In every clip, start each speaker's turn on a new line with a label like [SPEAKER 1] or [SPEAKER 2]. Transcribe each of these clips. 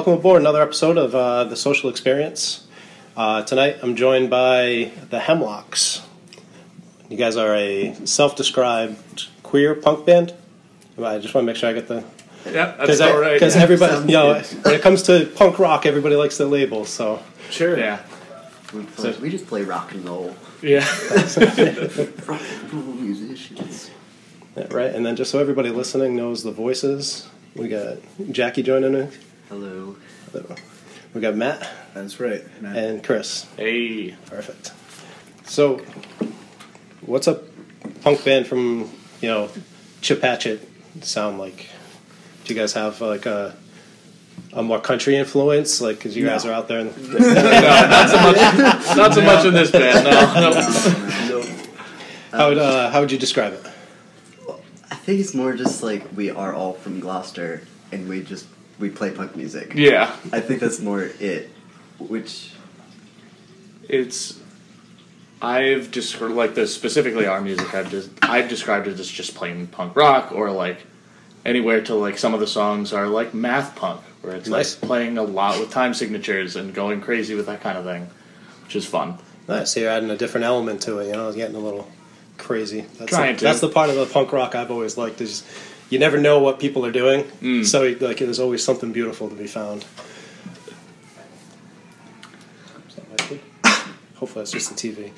[SPEAKER 1] Welcome aboard another episode of uh, the Social Experience. Uh, tonight I'm joined by the Hemlocks. You guys are a self-described queer punk band. I just want to make sure I get the
[SPEAKER 2] Yeah, that's
[SPEAKER 1] because
[SPEAKER 2] all right.
[SPEAKER 1] because
[SPEAKER 2] yeah.
[SPEAKER 1] everybody
[SPEAKER 3] sounds
[SPEAKER 1] you know
[SPEAKER 3] good.
[SPEAKER 1] when it comes to punk rock everybody likes the label so
[SPEAKER 2] sure. Yeah.
[SPEAKER 3] We, play, we just play rock and roll.
[SPEAKER 2] Yeah.
[SPEAKER 3] Rock and roll musicians.
[SPEAKER 1] yeah, right and then just so everybody listening knows the voices we got Jackie joining us
[SPEAKER 3] Hello. Hello.
[SPEAKER 1] we got Matt
[SPEAKER 4] That's right. man.
[SPEAKER 1] and Chris
[SPEAKER 2] hey.
[SPEAKER 1] Perfect. So, what's a punk band from you know Chepachet sound like? Do you guys have like a a more country influence? Like, because you guys are out there. In,
[SPEAKER 2] No, not so much. Not so much in this band. No. no.
[SPEAKER 1] how would uh, how would you describe it?
[SPEAKER 3] I think it's more just like we are all from Glocester and we just we play punk music.
[SPEAKER 2] Yeah.
[SPEAKER 3] I think that's more it. Which
[SPEAKER 2] It's. I've just described like the specifically our music. I've just I've described it as just plain punk rock or like anywhere to like some of the songs are like math punk where it's
[SPEAKER 1] Nice.
[SPEAKER 2] like playing a lot with time signatures and going crazy with that kind of thing, which is fun.
[SPEAKER 1] Nice. So you're adding a different element to it. You know, it's getting a little crazy. That's
[SPEAKER 2] Trying
[SPEAKER 1] the,
[SPEAKER 2] to.
[SPEAKER 1] That's the part of the punk rock I've always liked. Is you never know what people are doing,
[SPEAKER 2] Mm.
[SPEAKER 1] so like there's always something beautiful to be found. Is that my kid? Hopefully, that's just the TV.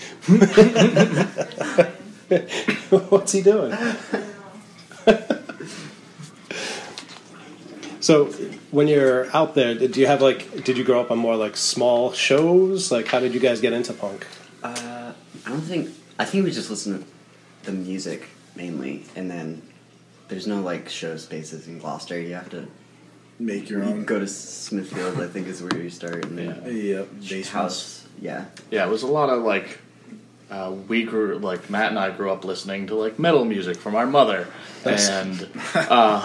[SPEAKER 1] What's he doing? so, when you're out there, did you have like? Did you grow up on more like small shows? Like, how did you guys get into punk?
[SPEAKER 3] uh, I don't think I think we just listen to the music mainly, and then there's no like show spaces in Glocester. You have to
[SPEAKER 4] Make your
[SPEAKER 3] you
[SPEAKER 4] own.
[SPEAKER 3] go to Smithfield. I think is where you start. And then
[SPEAKER 4] Yep. Basements.
[SPEAKER 3] house. Yeah.
[SPEAKER 2] Yeah, it was a lot of like uh, we grew like Matt and I grew up listening to like metal music from our mother,
[SPEAKER 1] Nice.
[SPEAKER 2] and uh,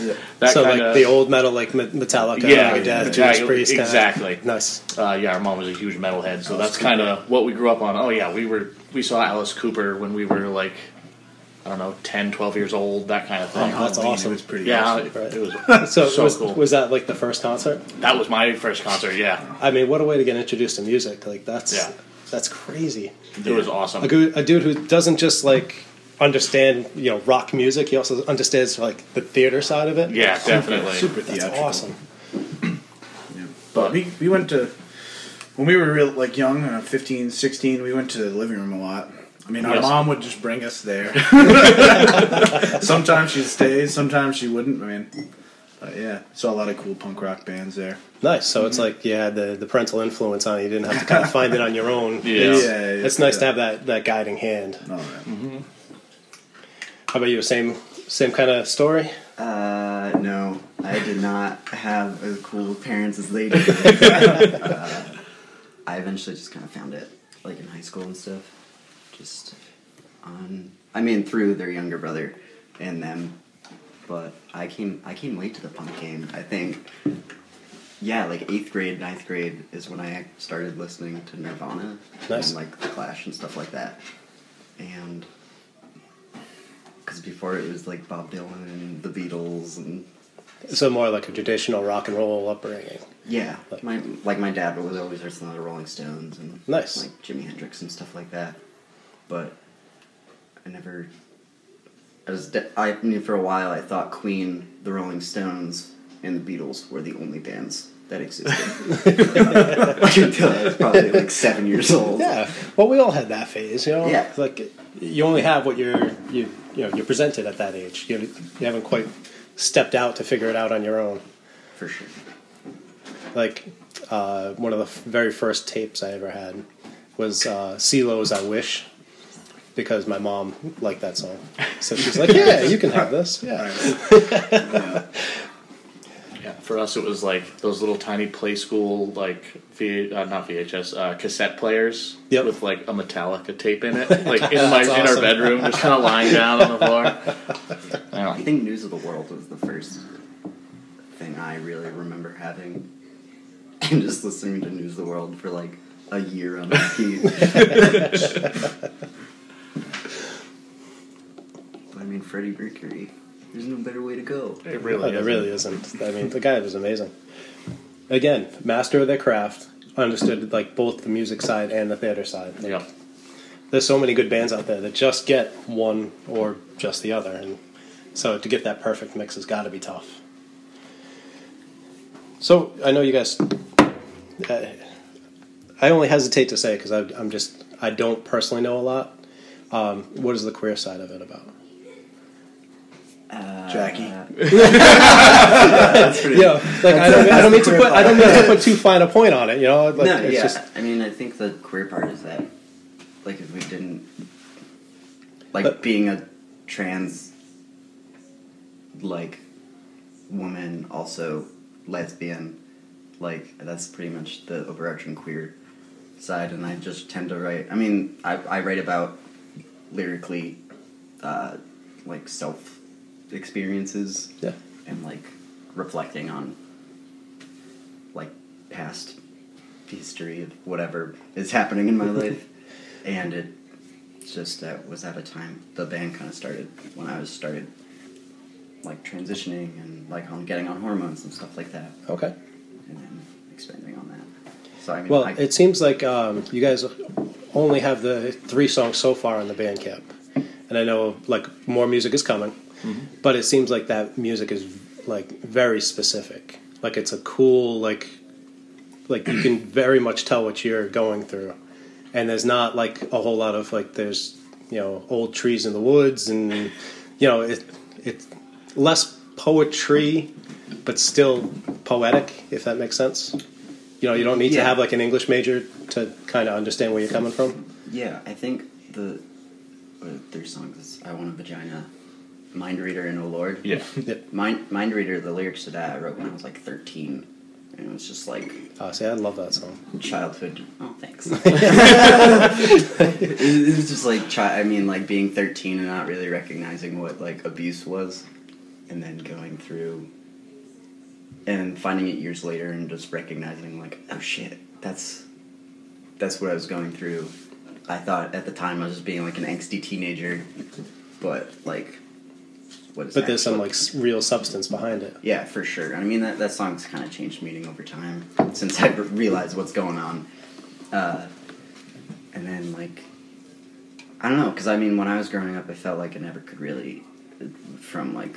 [SPEAKER 4] Yeah.
[SPEAKER 2] that
[SPEAKER 1] so,
[SPEAKER 2] kind
[SPEAKER 1] like the old metal, like Metallica,
[SPEAKER 2] Yeah,
[SPEAKER 1] Megadeth, Judas
[SPEAKER 2] exactly-
[SPEAKER 1] Priest, kinda.
[SPEAKER 2] exactly.
[SPEAKER 1] Nice.
[SPEAKER 2] uh, yeah, our mom was a huge metalhead, so
[SPEAKER 4] Alice
[SPEAKER 2] that's kind of what we grew up on. Oh yeah, we were we saw Alice Cooper when we were like I don't know 10, 12 years old, that kind of thing.
[SPEAKER 1] Oh, that's
[SPEAKER 4] Halloween,
[SPEAKER 1] awesome.
[SPEAKER 4] It was pretty
[SPEAKER 2] yeah,
[SPEAKER 4] awesome.
[SPEAKER 2] it,
[SPEAKER 1] Right.
[SPEAKER 2] it was
[SPEAKER 1] So,
[SPEAKER 2] so
[SPEAKER 1] was,
[SPEAKER 2] cool.
[SPEAKER 1] was that like the first concert?
[SPEAKER 2] that was my first concert. Yeah,
[SPEAKER 1] I mean, what a way to get introduced to music! Like that's
[SPEAKER 2] Yeah.
[SPEAKER 1] that's crazy.
[SPEAKER 2] it was awesome.
[SPEAKER 1] A, gu- a dude who doesn't just like understand you know rock music, he also understands like the theater side of it.
[SPEAKER 2] Yeah, definitely.
[SPEAKER 4] Super
[SPEAKER 1] that's
[SPEAKER 4] theatrical.
[SPEAKER 1] awesome.
[SPEAKER 4] Yeah. But we, we went to when we were real like young, uh, 15, 16, we went to the living room a lot. I mean, our
[SPEAKER 2] Yes.
[SPEAKER 4] mom would just bring us there. sometimes she'd stay, sometimes she wouldn't. I mean, but yeah, saw a lot of cool punk rock bands there.
[SPEAKER 1] Nice. So it's like yeah, the the parental influence on it. You didn't have to kind of find it on your own.
[SPEAKER 2] Yeah.
[SPEAKER 1] It's,
[SPEAKER 4] Yeah, yeah,
[SPEAKER 1] it's nice to have that that guiding hand.
[SPEAKER 4] All right.
[SPEAKER 1] How about you? Same same kind of story.
[SPEAKER 3] Uh, no, I did not have as cool parents as they did. uh, I eventually just kind of found it, like in high school and stuff. Just on, I mean, through their younger brother and them. But I came, I came late to the punk game. I think, yeah, like eighth grade, ninth grade is when I started listening to Nirvana
[SPEAKER 1] Nice.
[SPEAKER 3] and like the Clash and stuff like that. And because before it was like Bob Dylan and the Beatles and
[SPEAKER 1] So more like a traditional rock and roll upbringing.
[SPEAKER 3] yeah, my like my dad was always listening to the Rolling Stones and
[SPEAKER 1] Nice.
[SPEAKER 3] like Jimi Hendrix and stuff like that. But I never. I I mean, for a while, I thought Queen, the Rolling Stones, and the Beatles were the only bands that existed. like, until I was probably like seven years old.
[SPEAKER 1] Yeah. Well, we all had that phase, you know.
[SPEAKER 3] Yeah.
[SPEAKER 1] Like you only have what you're you you know you're presented at that age. You you haven't quite stepped out to figure it out on your own.
[SPEAKER 3] for sure.
[SPEAKER 1] Like uh, one of the f- very first tapes I ever had was uh, Skee-Lo's "I Wish." Because my mom liked that song, so she's like, "Yeah, you can have this." Yeah,
[SPEAKER 2] Yeah, for us it was like those little tiny play school like v, uh, not VHS uh, cassette players
[SPEAKER 1] Yep.
[SPEAKER 2] with like a Metallica tape in it, like in my
[SPEAKER 1] That's
[SPEAKER 2] in our bedroom, just kind of lying down on the floor.
[SPEAKER 3] I
[SPEAKER 2] Yeah.
[SPEAKER 3] think News of the World was the first thing I really remember having, and just listening to News of the World for like a year on repeat. But I mean, Freddie Mercury. there's no better way to go.
[SPEAKER 2] It
[SPEAKER 1] No,
[SPEAKER 2] really,
[SPEAKER 1] there
[SPEAKER 2] is.
[SPEAKER 1] really isn't. I mean, the guy was amazing. Again, master of their craft, understood like both the music side and the theater side. Like,
[SPEAKER 2] Yeah.
[SPEAKER 1] There's so many good bands out there that just get one or just the other, and so to get that perfect mix has got to be tough. So I know you guys. Uh, I only hesitate to say because I'm just I don't personally know a lot. Um, what is the queer side of it about?
[SPEAKER 3] Uh,
[SPEAKER 4] Jackie.
[SPEAKER 3] That's pretty.
[SPEAKER 1] Yeah, like I don't, I don't mean to put I don't mean to put too fine a point on it. You know, like
[SPEAKER 3] no,
[SPEAKER 1] it's
[SPEAKER 3] yeah.
[SPEAKER 1] just
[SPEAKER 3] I mean, I think the queer part is that, like, if we didn't, like,
[SPEAKER 1] But-
[SPEAKER 3] being a trans, like, woman, also lesbian, like, that's pretty much the overarching queer side. And I just tend to write. I mean, I I write about lyrically, uh, like self experiences
[SPEAKER 1] yeah.
[SPEAKER 3] and like reflecting on like past history of whatever is happening in my life. And it just uh, was at a time the band kind of started when i was started like transitioning and like on getting on hormones and stuff like that.
[SPEAKER 1] Okay.
[SPEAKER 3] and then expanding on that. So i mean
[SPEAKER 1] Well,
[SPEAKER 3] I,
[SPEAKER 1] it seems like um, you guys only have the three songs so far on the Bandcamp, and I know like more music is coming, Mm-hmm. but it seems like that music is like very specific. Like it's a cool like like you can very much tell what you're going through, and there's not like a whole lot of like there's you know old trees in the woods and you know it it's less poetry, but still poetic if that makes sense. You know, you don't need to have like an English major to kind of understand where you're coming from.
[SPEAKER 3] yeah i think the uh, are their songs is i want a vagina mind reader and oh lord
[SPEAKER 2] Yeah.
[SPEAKER 3] mind, mind reader the lyrics to that i wrote when i was like 13 and it was just like
[SPEAKER 1] Oh, see, I love that song.
[SPEAKER 3] childhood. Oh, thanks. it, it was just like chi- I mean, like being thirteen and not really recognizing what like abuse was, and then going through and finding it years later and just recognizing like, oh shit, that's that's what I was going through. I thought at the time I was just being like an angsty teenager, but like, what is
[SPEAKER 1] But there's some like real substance behind it.
[SPEAKER 3] yeah, for sure. I mean, that, that song's kind of changed meaning over time since I realized what's going on. Uh, and then, like, I don't know, because I mean, when I was growing up, I felt like I never could really, from like,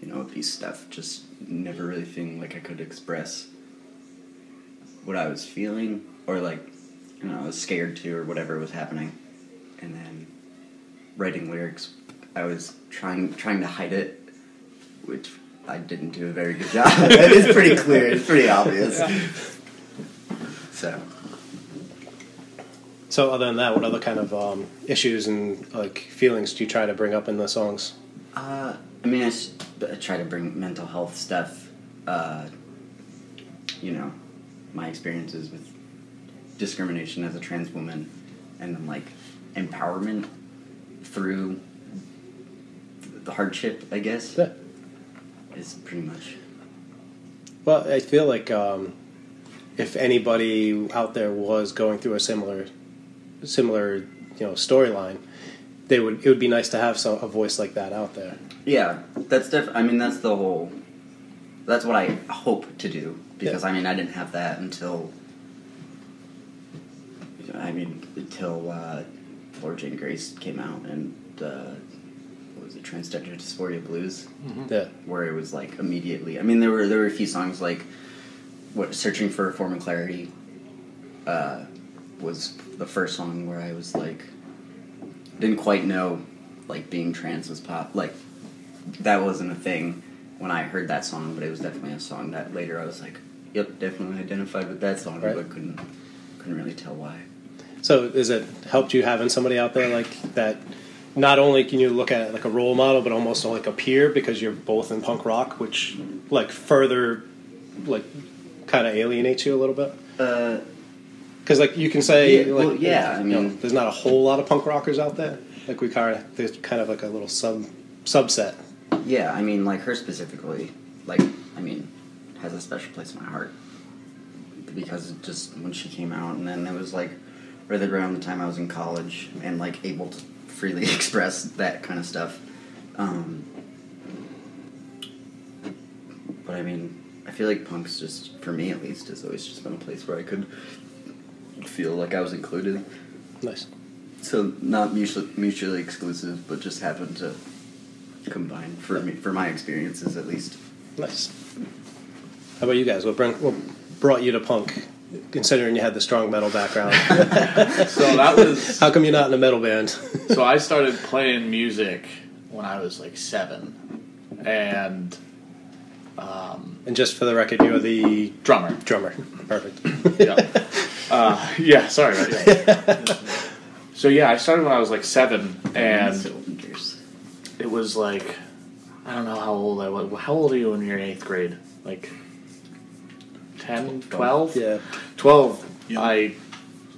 [SPEAKER 3] you know, abuse stuff, just never really feeling like I could express what I was feeling, or like, you know, I was scared to, or whatever was happening. And then writing lyrics, I was trying trying to hide it, which I didn't do a very good job. it is pretty clear. It's pretty obvious. So
[SPEAKER 1] So, other than that, what other kind of um, issues and like feelings do you try to bring up in the songs?
[SPEAKER 3] Uh, I mean, I, s- I try to bring mental health stuff. Uh, you know, my experiences with discrimination as a trans woman, and then like empowerment through the hardship. I guess
[SPEAKER 1] Yeah.
[SPEAKER 3] is pretty much.
[SPEAKER 1] Well, I feel like um, if anybody out there was going through a similar, similar, you know, storyline, they would. It would be nice to have some a voice like that out there.
[SPEAKER 3] Yeah, that's def- I mean, that's the whole. That's what I hope to do because
[SPEAKER 1] Yeah.
[SPEAKER 3] I mean, I didn't have that until. I mean, until uh, Laura Jane Grace came out and uh, what was it, Transgender Dysphoria Blues,
[SPEAKER 1] Yeah.
[SPEAKER 3] where it was like immediately. I mean, there were there were a few songs like, what Searching for a Former Clarity. Uh, was the first song where I was like, didn't quite know, like being trans was pop like that wasn't a thing when I heard that song, but it was definitely a song that later I was like, yep, definitely identified with that song,
[SPEAKER 1] Right.
[SPEAKER 3] but couldn't couldn't really tell why.
[SPEAKER 1] So, is it helped you having somebody out there like that? Not only can you look at it like a role model, but almost like a peer because you're both in punk rock, which like further, like, kind of alienates you a little bit.
[SPEAKER 3] Uh,
[SPEAKER 1] Because like you can say,
[SPEAKER 3] Yeah,
[SPEAKER 1] like,
[SPEAKER 3] well, yeah, I
[SPEAKER 1] you know,
[SPEAKER 3] mean-
[SPEAKER 1] there's not a whole lot of punk rockers out there. Like we kind of there's kind of like a little sub subset.
[SPEAKER 3] yeah, I mean, like her specifically, like I mean, has a special place in my heart because just when she came out, and then it was like right around the time I was in college and like able to freely express that kind of stuff. Um, but I mean, I feel like punk's just, for me at least, has always just been a place where I could feel like I was included.
[SPEAKER 1] Nice.
[SPEAKER 3] So not mutually, mutually exclusive, but just happened to combine for me for my experiences at least.
[SPEAKER 1] Nice. How about you guys? What, bring, what brought you to punk? Considering you had the strong metal background,
[SPEAKER 2] So that was
[SPEAKER 1] how come you're not in a metal band?
[SPEAKER 2] so I started playing music when I was like seven, and um,
[SPEAKER 1] And just for the record, you are the
[SPEAKER 2] drummer.
[SPEAKER 1] drummer. Perfect.
[SPEAKER 2] Yeah. Uh, yeah. Sorry. About yeah. So yeah, I started when I was like seven, and it was like I don't know how old I was. How old are you when you're in eighth grade? Like 10, 12?
[SPEAKER 1] yeah.
[SPEAKER 2] 12
[SPEAKER 4] Yeah.
[SPEAKER 2] i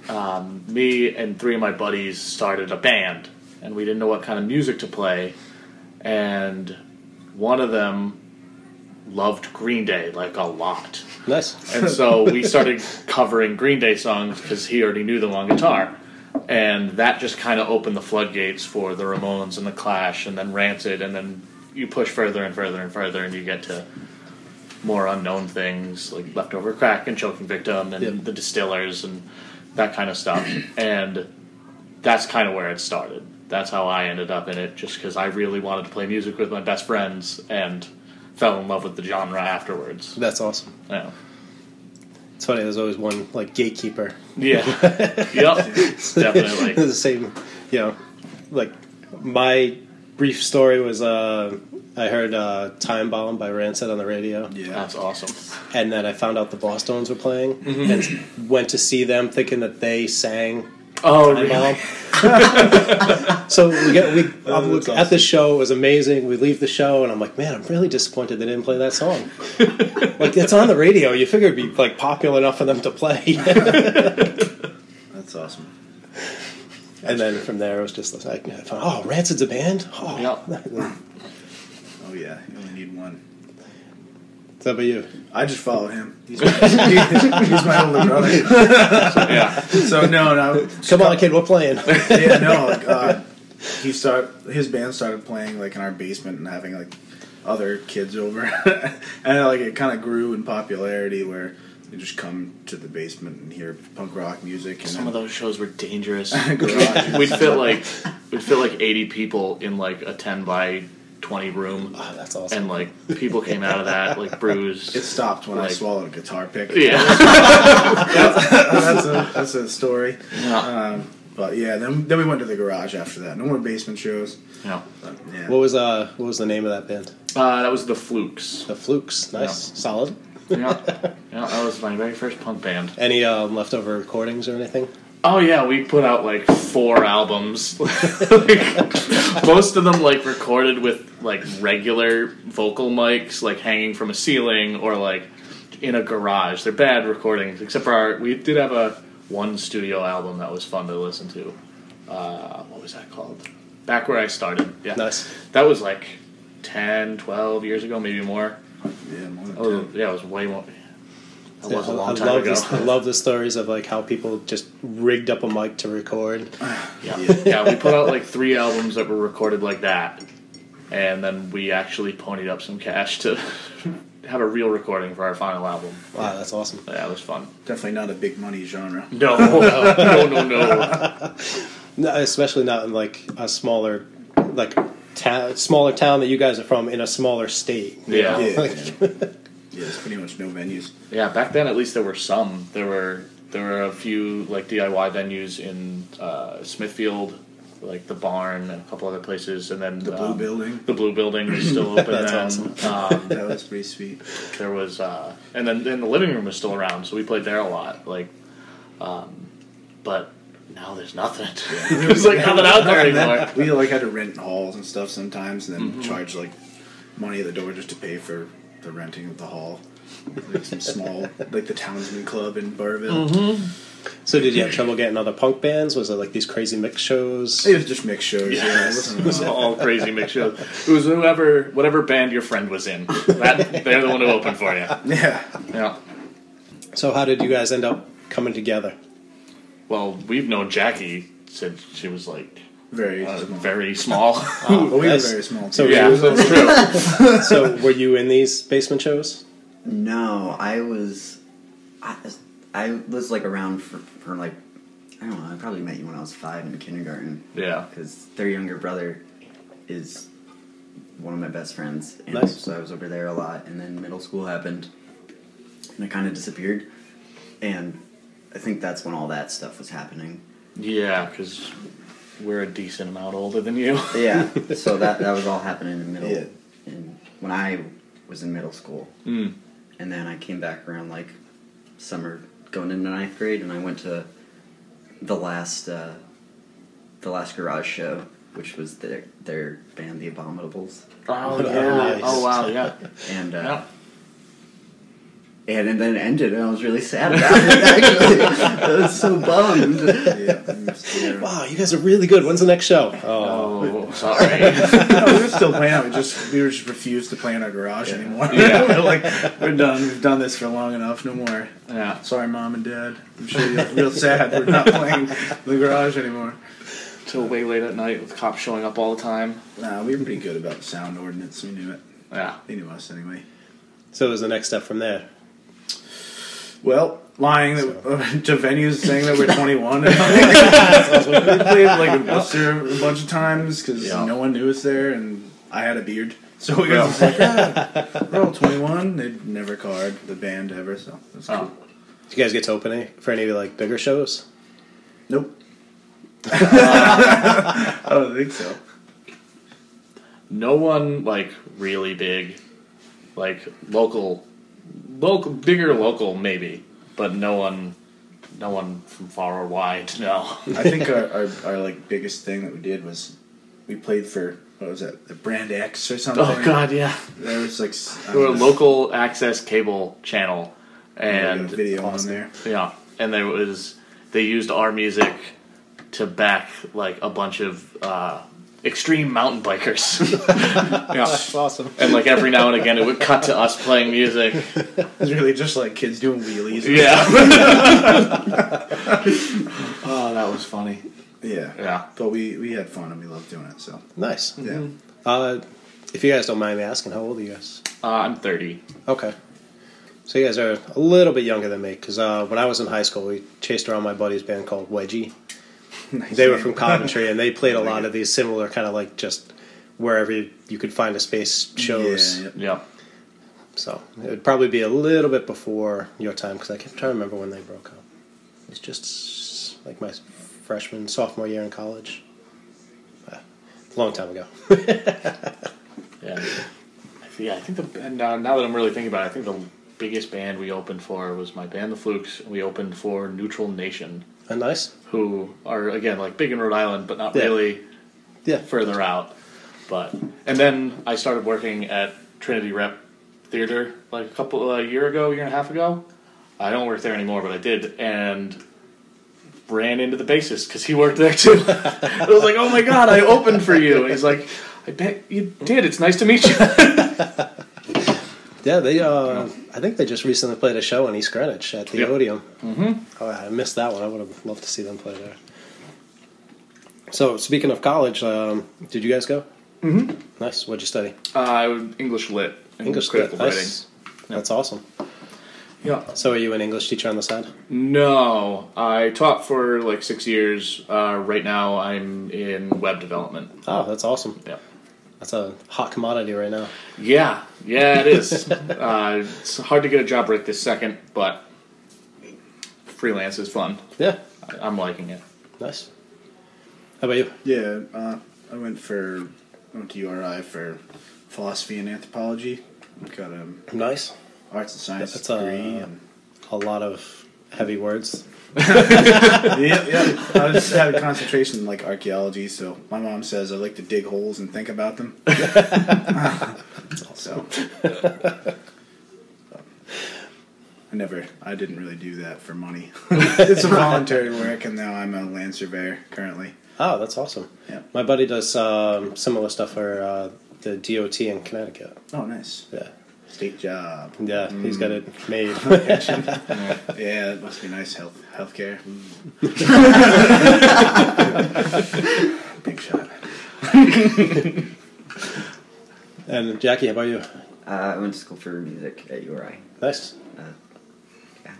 [SPEAKER 2] um, me and three of my buddies started a band and we didn't know what kind of music to play and one of them loved green day like a lot
[SPEAKER 1] Nice.
[SPEAKER 2] and so we started covering green day songs because he already knew them on guitar and that just kind of opened the floodgates for the ramones and the clash and then rancid and then you push further and further and further and you get to more unknown things like leftover crack and choking victim and
[SPEAKER 1] Yep.
[SPEAKER 2] the distillers and that kind of stuff and that's kind of where it started that's how i ended up in it just because i really wanted to play music with my best friends and fell in love with the genre afterwards
[SPEAKER 1] That's awesome.
[SPEAKER 2] yeah
[SPEAKER 1] It's funny. There's always one like gatekeeper.
[SPEAKER 2] yeah yep definitely
[SPEAKER 1] the same, you know, like my brief story was uh, I heard uh, "Time Bomb" by Rancid on the radio,
[SPEAKER 4] Yeah.
[SPEAKER 2] that's awesome
[SPEAKER 1] and then I found out the Bosstones were playing,
[SPEAKER 2] Mm-hmm.
[SPEAKER 1] and went to see them thinking that they sang
[SPEAKER 2] oh
[SPEAKER 1] Time
[SPEAKER 2] really?
[SPEAKER 1] Bomb. so we get we
[SPEAKER 4] Oh,
[SPEAKER 1] I'm
[SPEAKER 4] that's
[SPEAKER 1] at the show. It was amazing. We leave the show, and I'm like, man, I'm really disappointed they didn't play that song. like it's on the radio. You figure it'd be like popular enough for them to play.
[SPEAKER 4] That's awesome.
[SPEAKER 1] And then from there, it was just like, I found, oh, Rancid's a band. Oh,
[SPEAKER 2] Yeah.
[SPEAKER 4] Oh yeah, you only need one.
[SPEAKER 1] How about you?
[SPEAKER 4] I just follow him. He's my, he's my older brother.
[SPEAKER 2] yeah
[SPEAKER 4] So no, no.
[SPEAKER 1] Come on, kid, we're playing.
[SPEAKER 4] yeah, no. Like, uh, he start his band started playing like in our basement and having like other kids over, and like it kind of grew in popularity where they just come to the basement and hear punk rock music. And
[SPEAKER 2] some
[SPEAKER 4] then
[SPEAKER 2] of those shows were dangerous we'd fit like we'd fit like 80 people in like a 10 by 20 room
[SPEAKER 1] Oh, that's awesome.
[SPEAKER 2] and like people came out of that like bruised
[SPEAKER 4] It stopped when I swallowed a guitar pick.
[SPEAKER 2] yeah
[SPEAKER 4] that's a that's a story.
[SPEAKER 2] yeah
[SPEAKER 4] Um, but yeah, then then we went to the garage after that. No more basement shows.
[SPEAKER 2] yeah
[SPEAKER 4] But, yeah.
[SPEAKER 1] what was uh what was the name of that band?
[SPEAKER 2] uh, that was the flukes
[SPEAKER 1] The Flukes. Nice, solid.
[SPEAKER 2] Yeah yeah that was my very first punk band
[SPEAKER 1] Any um, leftover recordings or anything?
[SPEAKER 2] Oh yeah, we put out like four albums. like, most of them like recorded with like regular vocal mics, like hanging from a ceiling or like in a garage. They're bad recordings, except for our. We did have a one studio album that was fun to listen to. Uh, what was that called? Back where I started. Yeah,
[SPEAKER 1] Nice.
[SPEAKER 2] that was like 10, 12 years ago, maybe more.
[SPEAKER 4] Yeah, more than
[SPEAKER 2] Oh,
[SPEAKER 4] 10.
[SPEAKER 2] yeah, it was way more. That was a
[SPEAKER 1] I-
[SPEAKER 2] long
[SPEAKER 1] I
[SPEAKER 2] time
[SPEAKER 1] love
[SPEAKER 2] ago.
[SPEAKER 1] This, I love the stories of like how people just rigged up a mic to record.
[SPEAKER 2] Yeah.
[SPEAKER 4] Yeah.
[SPEAKER 2] yeah, we put out like three albums that were recorded like that, and then we actually ponied up some cash to have a real recording for our final album.
[SPEAKER 1] Wow, that's awesome.
[SPEAKER 2] Yeah, it was fun.
[SPEAKER 4] Definitely not a big money genre.
[SPEAKER 2] No, no, no, no.
[SPEAKER 1] No, especially not in like a smaller, like ta- smaller town that you guys are from in a smaller state.
[SPEAKER 2] Yeah.
[SPEAKER 4] Yeah,
[SPEAKER 1] Like-
[SPEAKER 4] yeah. yeah, there's pretty much no venues.
[SPEAKER 2] Yeah, back then at least there were some. There were there were a few like DIY venues in uh, Smithfield, like the barn and a couple other places, and then
[SPEAKER 4] The Blue
[SPEAKER 2] um,
[SPEAKER 4] Building.
[SPEAKER 2] The Blue Building was still open
[SPEAKER 1] That's
[SPEAKER 2] then. Um,
[SPEAKER 4] That was pretty sweet.
[SPEAKER 2] there was uh, and then then the living room was still around so we played there a lot like um, but now there's nothing there's like nothing out there anymore
[SPEAKER 4] we like had to rent halls and stuff sometimes, and then
[SPEAKER 2] Mm-hmm.
[SPEAKER 4] charge like money at the door just to pay for the renting of the hall. Like some small, like the Townsman Club in Burrillville.
[SPEAKER 2] Mm-hmm.
[SPEAKER 1] So did you have trouble getting other punk bands? Was it like these crazy mix shows?
[SPEAKER 4] It was just mix shows. Yeah, it
[SPEAKER 2] Yes,
[SPEAKER 4] wasn't
[SPEAKER 2] it was all crazy mix shows. It was whoever, whatever band your friend was in. That they're the one who opened for you.
[SPEAKER 4] yeah.
[SPEAKER 2] Yeah.
[SPEAKER 1] So how did you guys end up coming together?
[SPEAKER 2] Well, we've known Jackie since she was like
[SPEAKER 4] Very
[SPEAKER 2] uh,
[SPEAKER 4] small.
[SPEAKER 2] very small.
[SPEAKER 4] but we were very small.
[SPEAKER 1] So
[SPEAKER 4] too.
[SPEAKER 2] yeah, that's true.
[SPEAKER 1] so were you in these basement shows?
[SPEAKER 3] No, I was, I, I was like around for, for like, I don't know. I probably met you when I was five in kindergarten
[SPEAKER 2] Yeah.
[SPEAKER 3] because their younger brother is one of my best friends, and
[SPEAKER 1] Nice.
[SPEAKER 3] so I was over there a lot. And then middle school happened, and I kind of disappeared, and I think that's when all that stuff was happening.
[SPEAKER 2] Yeah, because we're a decent amount older than you.
[SPEAKER 3] Yeah, so that that was all happening in the middle,
[SPEAKER 4] Yeah.
[SPEAKER 3] in, when I was in middle school.
[SPEAKER 2] Mm.
[SPEAKER 3] and then I came back around like summer going into ninth grade, and I went to the last uh, the last garage show, which was their their band, The Abominables,
[SPEAKER 2] Oh
[SPEAKER 1] yeah.
[SPEAKER 2] yeah. Oh wow. Yeah.
[SPEAKER 3] and uh,
[SPEAKER 2] Yeah.
[SPEAKER 3] And, and then it ended, and I was really sad about it. Actually, I was so bummed.
[SPEAKER 4] Yeah, we
[SPEAKER 1] Wow, you guys are really good. When's the next show? Oh,
[SPEAKER 2] Oh, sorry.
[SPEAKER 4] no, we were still playing. We just we were just refused to play in our garage anymore.
[SPEAKER 2] Yeah.
[SPEAKER 4] we're like we're done. We've done this for long enough. No more.
[SPEAKER 2] yeah.
[SPEAKER 4] Sorry, mom and dad. I'm sure you're real sad. We're not playing the garage anymore.
[SPEAKER 2] Till way late at night with cops showing up all the time.
[SPEAKER 4] Nah, we were pretty good about the sound ordinance. We knew it.
[SPEAKER 2] Yeah.
[SPEAKER 4] They knew us anyway.
[SPEAKER 1] so it was the next step from there?
[SPEAKER 4] Well, lying that, to venues saying that we're 21. we played like a Buster a bunch of times because
[SPEAKER 2] Yeah.
[SPEAKER 4] no one knew us there, and I had a beard. So we were just like, ah, we're all 21. They'd never card the band ever, so that's cool.
[SPEAKER 2] Oh.
[SPEAKER 1] Did you guys get to open any, for any like bigger shows?
[SPEAKER 4] Nope. I don't think so.
[SPEAKER 2] No one like really big, like local, local bigger local maybe, but no one, no one from far or wide. No.
[SPEAKER 4] I think our, our, our like biggest thing that we did was we played for what was that the brand X or something.
[SPEAKER 2] Oh God, yeah.
[SPEAKER 4] There was like s- I
[SPEAKER 2] We're a local access cable channel, and
[SPEAKER 4] video on there.
[SPEAKER 2] yeah, and there was they used our music to back like a bunch of uh, extreme mountain bikers. yeah.
[SPEAKER 1] That's awesome.
[SPEAKER 2] And like every now and again, it would cut to us playing music.
[SPEAKER 4] It's really just like kids doing wheelies.
[SPEAKER 2] Yeah. oh, that was funny.
[SPEAKER 4] yeah,
[SPEAKER 2] Yeah.
[SPEAKER 4] But we we had fun and we loved doing it. So
[SPEAKER 1] Nice.
[SPEAKER 4] yeah,
[SPEAKER 1] Uh, if you guys don't mind me asking, how old are you guys?
[SPEAKER 2] Uh, I'm 30.
[SPEAKER 1] Okay. So you guys are a little bit younger than me because uh, when I was in high school, we chased around my buddy's band called Wedgie.
[SPEAKER 4] Nice
[SPEAKER 1] They were from Coventry, and they played a lot of these similar kind of like just wherever you could find a space shows.
[SPEAKER 4] Yeah, yeah.
[SPEAKER 2] Yeah.
[SPEAKER 1] So it would probably be a little bit before your time because I kept trying to remember when they broke up. It was just like my freshman, sophomore year in college. Uh, a long time ago.
[SPEAKER 2] Yeah. Yeah, I think the and now, now that I'm really thinking about it, I think the biggest band we opened for was my band, The Flukes. We opened for Neutral Nation,
[SPEAKER 1] Uh, nice.
[SPEAKER 2] who are again like big in Rhode Island, but not
[SPEAKER 1] Yeah.
[SPEAKER 2] really
[SPEAKER 1] Yeah.
[SPEAKER 2] further out. But and then I started working at Trinity Rep Theater like a couple a year ago, year and a half ago. I don't work there anymore, but I did, and ran into the bassist because he worked there too. I was like, "Oh my god, I opened for you!" And he's like, "I bet you did. It's nice to meet you."
[SPEAKER 1] Yeah, they. Uh, I think they just recently played a show in East Greenwich at the
[SPEAKER 2] Yep.
[SPEAKER 1] Odeum. Mm-hmm. Oh, I missed that one. I would have loved to see them play there. So, speaking of college, um, did you guys go? Mm-hmm. Nice. What'd you study?
[SPEAKER 2] uh, English lit,
[SPEAKER 1] English
[SPEAKER 2] critical
[SPEAKER 1] lit.
[SPEAKER 2] writing.
[SPEAKER 1] Nice. That's awesome.
[SPEAKER 2] Yeah.
[SPEAKER 1] So, are you an English teacher on the side?
[SPEAKER 2] No, I taught for like six years. Uh, right now, I'm in web development.
[SPEAKER 1] Oh, that's awesome.
[SPEAKER 2] Yeah.
[SPEAKER 1] That's a hot commodity right now.
[SPEAKER 2] Yeah, yeah, it is. uh, it's hard to get a job right this second, but freelance is fun.
[SPEAKER 1] Yeah.
[SPEAKER 2] I, I'm liking it.
[SPEAKER 1] Nice. How about you?
[SPEAKER 4] Yeah, uh, I went for I went to URI for philosophy and anthropology. Got a
[SPEAKER 1] Nice.
[SPEAKER 4] arts and science
[SPEAKER 1] That's, uh,
[SPEAKER 4] degree. and,
[SPEAKER 1] A lot of heavy words.
[SPEAKER 4] yeah, yeah. I just had a concentration in like archaeology, so my mom says I like to dig holes and think about them. so I never, I didn't really do that for money. it's a voluntary work, and now I'm a land surveyor currently.
[SPEAKER 1] Oh, that's awesome.
[SPEAKER 4] Yeah.
[SPEAKER 1] My buddy does um, similar stuff for uh, the DOT in Connecticut.
[SPEAKER 4] Oh, nice
[SPEAKER 1] Yeah.
[SPEAKER 4] State job.
[SPEAKER 1] Yeah, he's got it made.
[SPEAKER 4] Yeah, it must be nice health healthcare. Big shot.
[SPEAKER 1] And Jackie, how about you?
[SPEAKER 3] Uh, I went to school for music at URI.
[SPEAKER 1] Nice.
[SPEAKER 3] Yeah.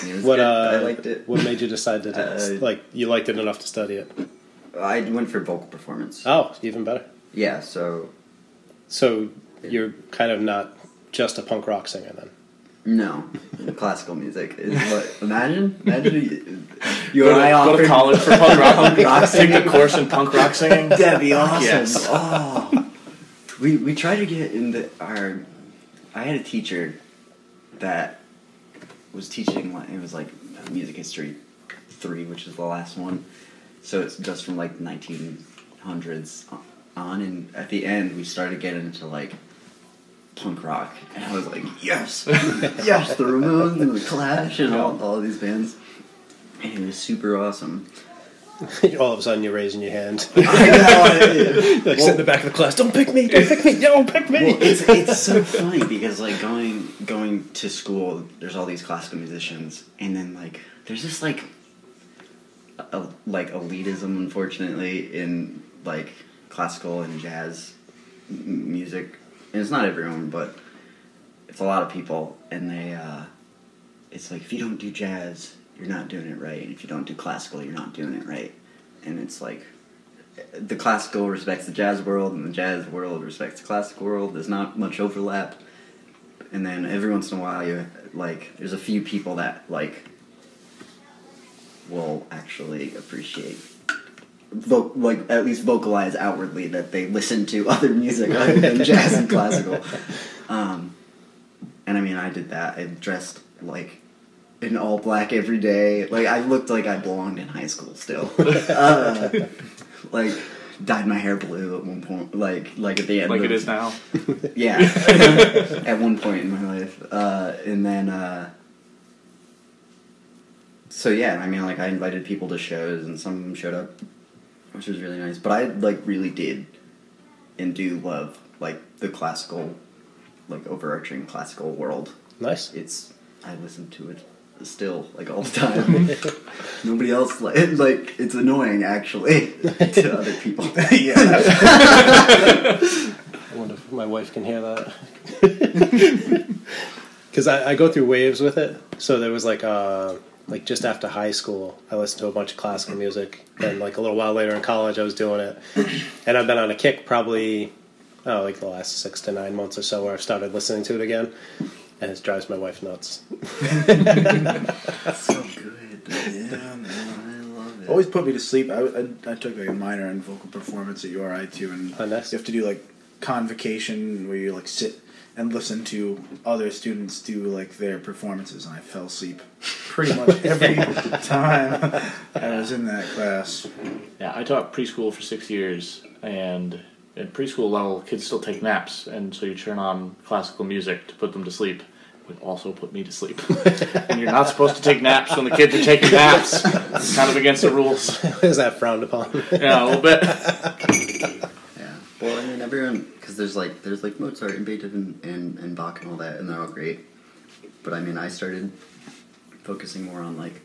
[SPEAKER 3] And It was
[SPEAKER 1] What
[SPEAKER 3] good.
[SPEAKER 1] uh,
[SPEAKER 3] I liked it.
[SPEAKER 1] What made you decide to
[SPEAKER 3] Uh,
[SPEAKER 1] like? You liked it enough to study it.
[SPEAKER 3] I went for vocal performance.
[SPEAKER 1] Oh, even better.
[SPEAKER 3] Yeah, so
[SPEAKER 1] So you're kind of not just a punk rock singer then.
[SPEAKER 3] no, classical music is what. Imagine, imagine you,
[SPEAKER 2] Go to,
[SPEAKER 3] URI
[SPEAKER 2] go to college for punk rock.
[SPEAKER 3] Punk rock
[SPEAKER 2] Take a course in punk rock singing.
[SPEAKER 3] That'd be awesome.
[SPEAKER 2] Yes.
[SPEAKER 3] Oh. We we tried to get into our. I had a teacher that was teaching. It was like music history three, which is the last one. So it's just from like nineteen hundreds on, and at the end we started getting into like punk rock, and I was like, yes, yes, the Ramones and the Clash and all, all these bands, and it was super awesome.
[SPEAKER 1] All of a sudden, you're raising your hand.
[SPEAKER 3] I know.
[SPEAKER 1] like sit in the back of the class. Don't pick me. Don't pick me. Don't pick me.
[SPEAKER 3] well, it's it's so funny because like going going to school, there's all these classical musicians, and then like there's this like a, like elitism, unfortunately, in like classical and jazz music. And it's not everyone, but it's a lot of people, and they uh, it's like if you don't do jazz, you're not doing it right, and if you don't do classical, you're not doing it right, and it's like the classical respects the jazz world and the jazz world respects the classical world. There's not much overlap. And then every once in a while you like there's a few people that like will actually appreciate vo- like at least vocalize outwardly that they listen to other music other than jazz and classical. Um, and I mean I did that. I dressed like in all black every day. Like I looked like I belonged in high school still. uh, like dyed my hair blue at one point. Like like at the end.
[SPEAKER 2] Like
[SPEAKER 3] of,
[SPEAKER 2] it is now.
[SPEAKER 3] Yeah. at one point in my life, uh, and then. Uh, so yeah, I mean, like I invited people to shows, and some of them showed up, which was really nice. But I like really did, and do love like the classical, like overarching classical world
[SPEAKER 1] Nice.
[SPEAKER 3] it's I listen to it still like all the time. Nobody else like like it's annoying actually to other people.
[SPEAKER 4] yeah.
[SPEAKER 1] I wonder if my wife can hear that. Because I, I go through waves with it. So there was like uh like just after high school, I listened to a bunch of classical music, and like a little while later in college, I was doing it, and I've been on a kick probably oh like the last six to nine months or so where I've started listening to it again, and it drives my wife nuts.
[SPEAKER 3] so good.
[SPEAKER 4] Yeah, man.
[SPEAKER 3] I love it.
[SPEAKER 4] Always put me to sleep. I, I, I took like a minor in vocal performance at URI too, and
[SPEAKER 1] Oh, nice.
[SPEAKER 4] you have to do like convocation where you like sit and listen to other students do like their performances, and I fell asleep pretty much every time I was in that class.
[SPEAKER 2] Yeah, I taught preschool for six years, and at preschool level, kids still take naps, and so you turn on classical music to put them to sleep. Would also put me to sleep. and you're not supposed to take naps when the kids are taking naps. It's kind of against the rules.
[SPEAKER 1] Is that frowned upon?
[SPEAKER 2] Yeah, a little bit.
[SPEAKER 3] Yeah. Well, I mean everyone because there's like there's like Mozart and Beethoven and and Bach and all that, and they're all great. But I mean, I started focusing more on like,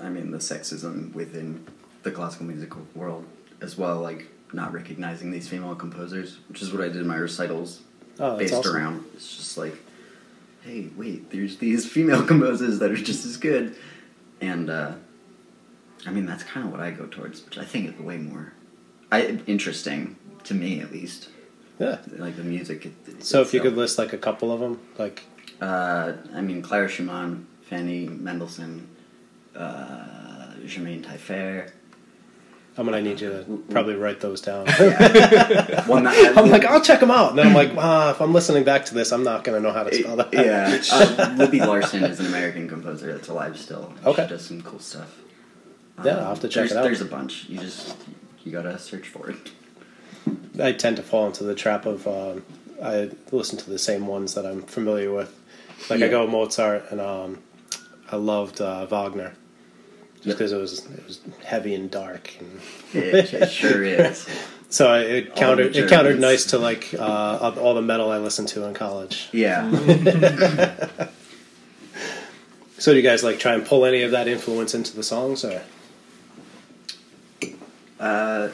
[SPEAKER 3] I mean, the sexism within the classical musical world as well, like not recognizing these female composers, which is what I did in my recitals
[SPEAKER 1] Oh,
[SPEAKER 3] based
[SPEAKER 1] awesome.
[SPEAKER 3] around. It's just like, hey, wait, there's these female composers that are just as good, and uh, I mean that's kind of what I go towards, which I think is way more I, interesting to me at least.
[SPEAKER 1] Yeah.
[SPEAKER 3] Like the music. It,
[SPEAKER 1] So if you could list like a couple of them, like
[SPEAKER 3] uh, I mean, Clara Schumann, Fanny Mendelssohn, uh, Germaine Tailleferre.
[SPEAKER 1] I'm gonna need you to probably write those down.
[SPEAKER 3] That
[SPEAKER 1] I'm like, I'll check them out. And then I'm like, ah, if I'm listening back to this, I'm not gonna know how to spell that.
[SPEAKER 3] yeah, uh, Libby Larsen is an American composer that's alive still.
[SPEAKER 1] Okay.
[SPEAKER 3] she does some cool stuff.
[SPEAKER 1] Yeah, I'll have to check
[SPEAKER 3] there's,
[SPEAKER 1] it out.
[SPEAKER 3] There's a bunch. You just you gotta search for it.
[SPEAKER 1] I tend to fall into the trap of um, I listen to the same ones that I'm familiar with. Like I
[SPEAKER 3] Yeah.
[SPEAKER 1] go Mozart and um, I loved uh, Wagner just because it was it was heavy and dark. And
[SPEAKER 3] It, it sure is.
[SPEAKER 1] so I, it countered it countered nice to like uh, all the metal I listened to in college.
[SPEAKER 3] Yeah.
[SPEAKER 1] So do you guys like try and pull any of that influence into the songs or?
[SPEAKER 3] Uh,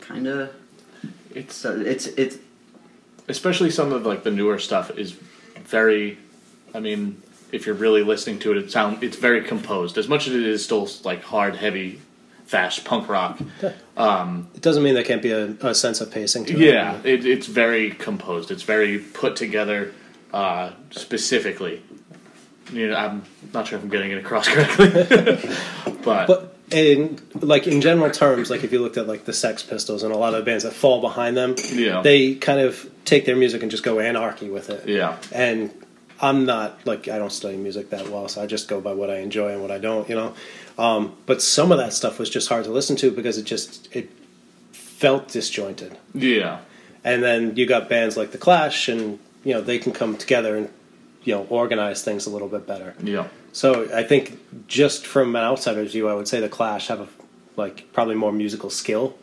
[SPEAKER 3] kind of.
[SPEAKER 2] It's
[SPEAKER 3] So it's it's
[SPEAKER 2] especially some of like the newer stuff is very. I mean, if you're really listening to it, it sound it's very composed. As much as it is still like hard, heavy, fast punk rock.
[SPEAKER 1] It doesn't mean there can't be a, a sense of pacing to it.
[SPEAKER 2] Yeah, it, it's very composed. It's very put together uh, specifically. You know, I'm not sure if I'm getting it across correctly, but,
[SPEAKER 1] But in like in general terms, like if you looked at like the Sex Pistols and a lot of the bands that fall behind them,
[SPEAKER 2] Yeah.
[SPEAKER 1] they kind of take their music and just go anarchy with it.
[SPEAKER 2] yeah,
[SPEAKER 1] And I'm not like I don't study music that well, so I just go by what I enjoy and what I don't, you know. Um, but some of that stuff was just hard to listen to because it just it felt disjointed.
[SPEAKER 2] yeah,
[SPEAKER 1] And then you got bands like the Clash, and you know they can come together and you know organize things a little bit better.
[SPEAKER 2] yeah.
[SPEAKER 1] So I think just from an outsider's view, I would say the Clash have a, like probably more musical skill,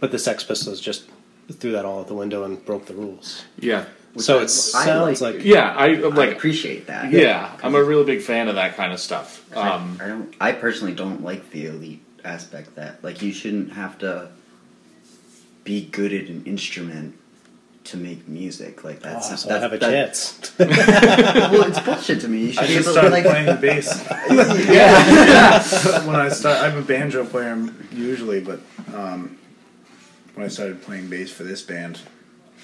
[SPEAKER 1] but the Sex Pistols just threw that all out the window and broke the rules.
[SPEAKER 2] Yeah,
[SPEAKER 1] so
[SPEAKER 3] I-
[SPEAKER 1] it sounds
[SPEAKER 3] like-
[SPEAKER 1] like,
[SPEAKER 2] yeah. I
[SPEAKER 3] I
[SPEAKER 2] like.
[SPEAKER 3] appreciate that.
[SPEAKER 2] Yeah, I'm a really big fan of that kind of stuff.
[SPEAKER 3] I-
[SPEAKER 2] Um,
[SPEAKER 3] I don't. I personally don't like the elite aspect. That like you shouldn't have to be good at an instrument to make music. Like
[SPEAKER 1] oh,
[SPEAKER 3] that's
[SPEAKER 1] so I have a
[SPEAKER 3] that-
[SPEAKER 1] chance.
[SPEAKER 3] well, it's bullshit to me. You should
[SPEAKER 4] I
[SPEAKER 3] be
[SPEAKER 4] just
[SPEAKER 3] able to like.
[SPEAKER 4] playing the bass
[SPEAKER 3] yeah.
[SPEAKER 4] when I start. I'm a banjo player usually, but um, when I started playing bass for this band,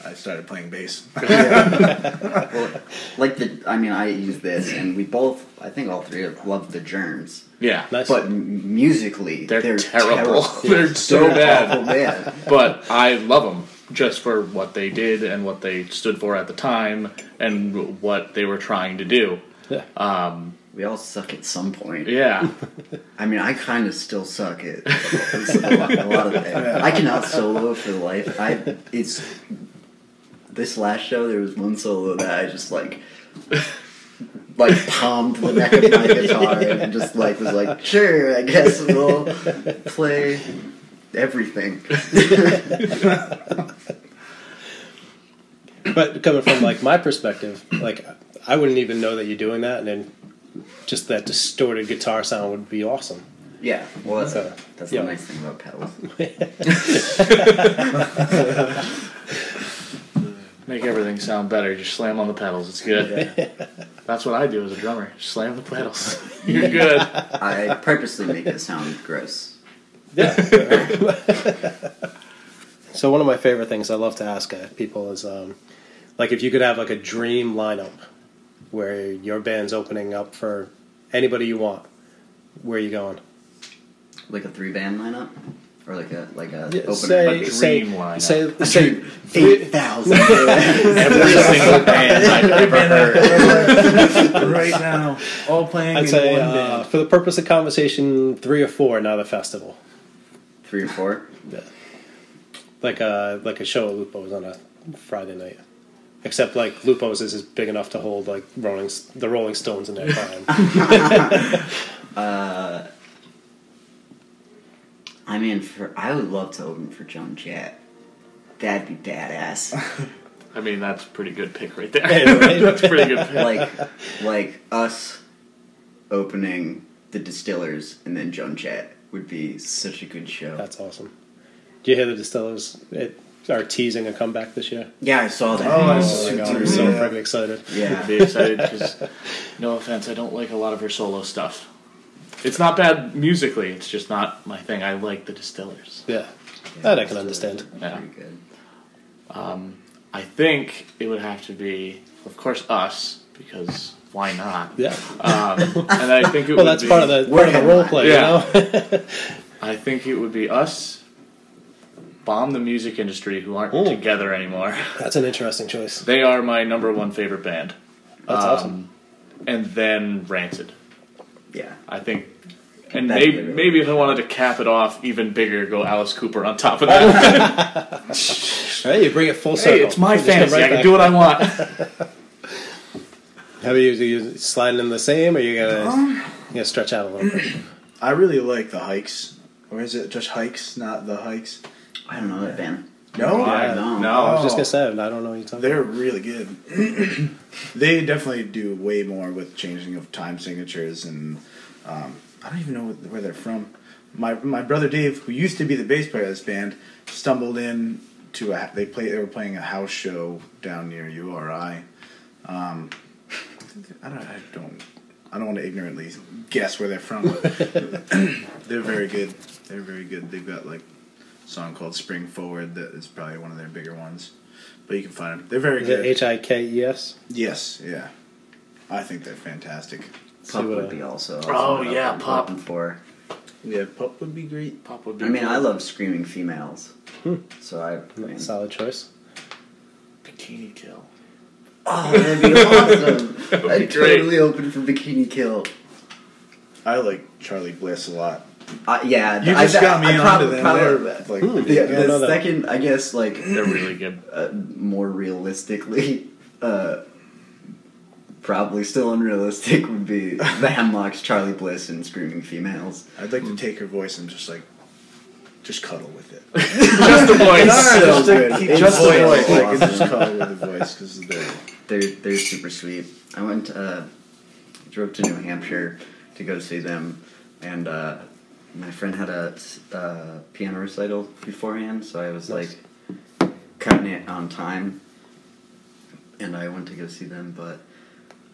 [SPEAKER 4] I started playing bass.
[SPEAKER 3] well, like the. I mean, I use this, and we both. I think all three of love the germs.
[SPEAKER 2] yeah,
[SPEAKER 1] nice.
[SPEAKER 3] But musically,
[SPEAKER 2] They're
[SPEAKER 3] they're,
[SPEAKER 2] terrible.
[SPEAKER 3] terrible.
[SPEAKER 2] They're so bad.
[SPEAKER 3] awful bad.
[SPEAKER 2] but I love them just for what they did and what they stood for at the time and what they were trying to do.
[SPEAKER 1] yeah.
[SPEAKER 3] Um, we all suck at some point.
[SPEAKER 2] Yeah,
[SPEAKER 3] I mean, I kind of still suck at a lot, a lot of it. I cannot solo for life. I it's this last show. There was one solo that I just like, like palmed the neck of my guitar and just like was like, sure, I guess we'll play everything.
[SPEAKER 1] But coming from like my perspective, like I wouldn't even know that you're doing that, and then just that distorted guitar sound would be awesome.
[SPEAKER 3] Yeah, well, that's,
[SPEAKER 1] So,
[SPEAKER 3] that's
[SPEAKER 1] yeah.
[SPEAKER 3] the nice thing about pedals.
[SPEAKER 2] make everything sound better. Just slam on the pedals. It's good. That's what I do as a drummer. Just slam the pedals. You're good.
[SPEAKER 3] I purposely make it sound gross.
[SPEAKER 1] Yeah. so one of my favorite things I love to ask uh, people is, um, like, if you could have like a dream lineup where your band's opening up for anybody you want, where are you going?
[SPEAKER 3] Like a three band lineup, or like a like a opener.
[SPEAKER 1] say,
[SPEAKER 2] a
[SPEAKER 1] say,
[SPEAKER 2] dream lineup.
[SPEAKER 1] say, say,
[SPEAKER 3] Eight
[SPEAKER 1] three,
[SPEAKER 3] thousand.
[SPEAKER 2] Every single band I've ever heard.
[SPEAKER 4] right now, all playing
[SPEAKER 1] I'd
[SPEAKER 4] in
[SPEAKER 1] say,
[SPEAKER 4] one
[SPEAKER 1] uh,
[SPEAKER 4] band.
[SPEAKER 1] for the purpose of conversation, three or four, not a festival.
[SPEAKER 3] Three or four.
[SPEAKER 1] Yeah. Like a like a show at Lupo's on a Friday night. Except like Lupo's is, is big enough to hold like Rolling the Rolling Stones in their prime.
[SPEAKER 3] Uh, I mean, for I would love to open for Joan Jett. That'd be badass.
[SPEAKER 2] I mean, that's a pretty good pick right there.
[SPEAKER 1] Yeah, right?
[SPEAKER 2] that's a pretty good pick.
[SPEAKER 3] like, like us opening the Distillers and then Joan Jett would be such a good show.
[SPEAKER 1] That's awesome. Do you hear the Distillers it, are teasing a comeback this year?
[SPEAKER 3] yeah, I saw that.
[SPEAKER 4] Oh, I
[SPEAKER 1] Oh
[SPEAKER 4] saw
[SPEAKER 1] my
[SPEAKER 4] that
[SPEAKER 1] god,
[SPEAKER 4] too,
[SPEAKER 1] I'm so
[SPEAKER 4] yeah.
[SPEAKER 1] freaking excited.
[SPEAKER 2] I'd
[SPEAKER 3] yeah.
[SPEAKER 2] be excited because, no offense, I don't like a lot of her solo stuff. It's not bad musically. It's just not my thing. I like the Distillers.
[SPEAKER 1] Yeah. That I can understand.
[SPEAKER 2] Yeah.
[SPEAKER 3] Pretty good.
[SPEAKER 2] Um, I think it would have to be, of course, us because why not?
[SPEAKER 1] Yeah.
[SPEAKER 2] Um, and I think it
[SPEAKER 1] Well,
[SPEAKER 2] would
[SPEAKER 1] that's
[SPEAKER 2] be,
[SPEAKER 1] part of the part of the role play,
[SPEAKER 2] Yeah.
[SPEAKER 1] you know.
[SPEAKER 2] I think it would be us. Bomb the music industry who aren't
[SPEAKER 1] Ooh.
[SPEAKER 2] together anymore.
[SPEAKER 1] That's an interesting choice.
[SPEAKER 2] They are my number one favorite band.
[SPEAKER 1] That's
[SPEAKER 2] Um,
[SPEAKER 1] awesome.
[SPEAKER 2] And then Rancid.
[SPEAKER 3] Yeah.
[SPEAKER 2] I think, and
[SPEAKER 3] That's
[SPEAKER 2] maybe
[SPEAKER 3] literally-
[SPEAKER 2] maybe if I wanted to cap it off even bigger, go Alice Cooper on top of that.
[SPEAKER 1] Hey, you bring it full circle.
[SPEAKER 2] hey, it's my
[SPEAKER 1] You
[SPEAKER 2] fantasy.
[SPEAKER 1] right
[SPEAKER 2] I can
[SPEAKER 1] back.
[SPEAKER 2] do what I want.
[SPEAKER 1] How about you? Are you sliding in the same, or you gonna
[SPEAKER 2] Um,
[SPEAKER 1] you gonna stretch out a little bit?
[SPEAKER 4] I really like the hikes, or is it just hikes, not the hikes?
[SPEAKER 3] I don't know that band.
[SPEAKER 4] No,
[SPEAKER 2] Yeah,
[SPEAKER 3] no.
[SPEAKER 2] no.
[SPEAKER 1] I was just
[SPEAKER 4] Oh.
[SPEAKER 1] gonna say, I don't know what you're talking.
[SPEAKER 4] They're really good. they definitely do way more with changing of time signatures, and um, I don't even know where they're from. my my brother Dave, who used to be the bass player of this band, stumbled in to a they play they were playing a house show down near URI. Um, I don't I don't I don't want to ignorantly guess where they're from. But they're very good. They're very good. They've got like a song called "Spring Forward" that is probably one of their bigger ones. But you can find them. They're very
[SPEAKER 1] Is
[SPEAKER 4] good.
[SPEAKER 1] H I K E S?
[SPEAKER 4] yes, yeah. I think they're fantastic.
[SPEAKER 3] Pop
[SPEAKER 1] what
[SPEAKER 3] would
[SPEAKER 1] I-
[SPEAKER 3] be also. also
[SPEAKER 2] Oh,
[SPEAKER 3] what
[SPEAKER 2] yeah, pop.
[SPEAKER 3] hoping For.
[SPEAKER 4] Yeah, Pup would be great.
[SPEAKER 2] Pop would be
[SPEAKER 3] I mean,
[SPEAKER 2] cool.
[SPEAKER 3] I love screaming females. Hmm. So I. I mean,
[SPEAKER 1] Solid choice.
[SPEAKER 2] Bikini Kill.
[SPEAKER 3] Oh, that'd be awesome!
[SPEAKER 2] That would
[SPEAKER 3] I'd
[SPEAKER 2] be great.
[SPEAKER 3] totally open for Bikini Kill.
[SPEAKER 4] I like Charly Bliss a lot.
[SPEAKER 3] Uh, yeah,
[SPEAKER 4] You
[SPEAKER 3] I-
[SPEAKER 4] just got me
[SPEAKER 3] I,
[SPEAKER 4] onto
[SPEAKER 3] probably,
[SPEAKER 4] them.
[SPEAKER 3] probably-
[SPEAKER 4] They're like
[SPEAKER 1] Hmm.
[SPEAKER 3] the,
[SPEAKER 1] I don't know
[SPEAKER 3] the
[SPEAKER 1] that.
[SPEAKER 3] second, I guess, like
[SPEAKER 2] They're really good.
[SPEAKER 3] uh, more realistically, uh, probably still unrealistic would be the Hemlocks, Charly Bliss, and Screaming Females.
[SPEAKER 4] I'd like to take her voice and just like just cuddle with it.
[SPEAKER 2] Just the voice.
[SPEAKER 3] It's so
[SPEAKER 4] just
[SPEAKER 3] good.
[SPEAKER 4] keep just the voice. I can
[SPEAKER 3] awesome.
[SPEAKER 4] just cuddle with the voice because they're
[SPEAKER 3] They're they're super sweet. I went uh, drove to New Hampshire to go see them, and uh, my friend had a uh, piano recital beforehand, so I was
[SPEAKER 1] Nice.
[SPEAKER 3] like cutting it on time, and I went to go see them, but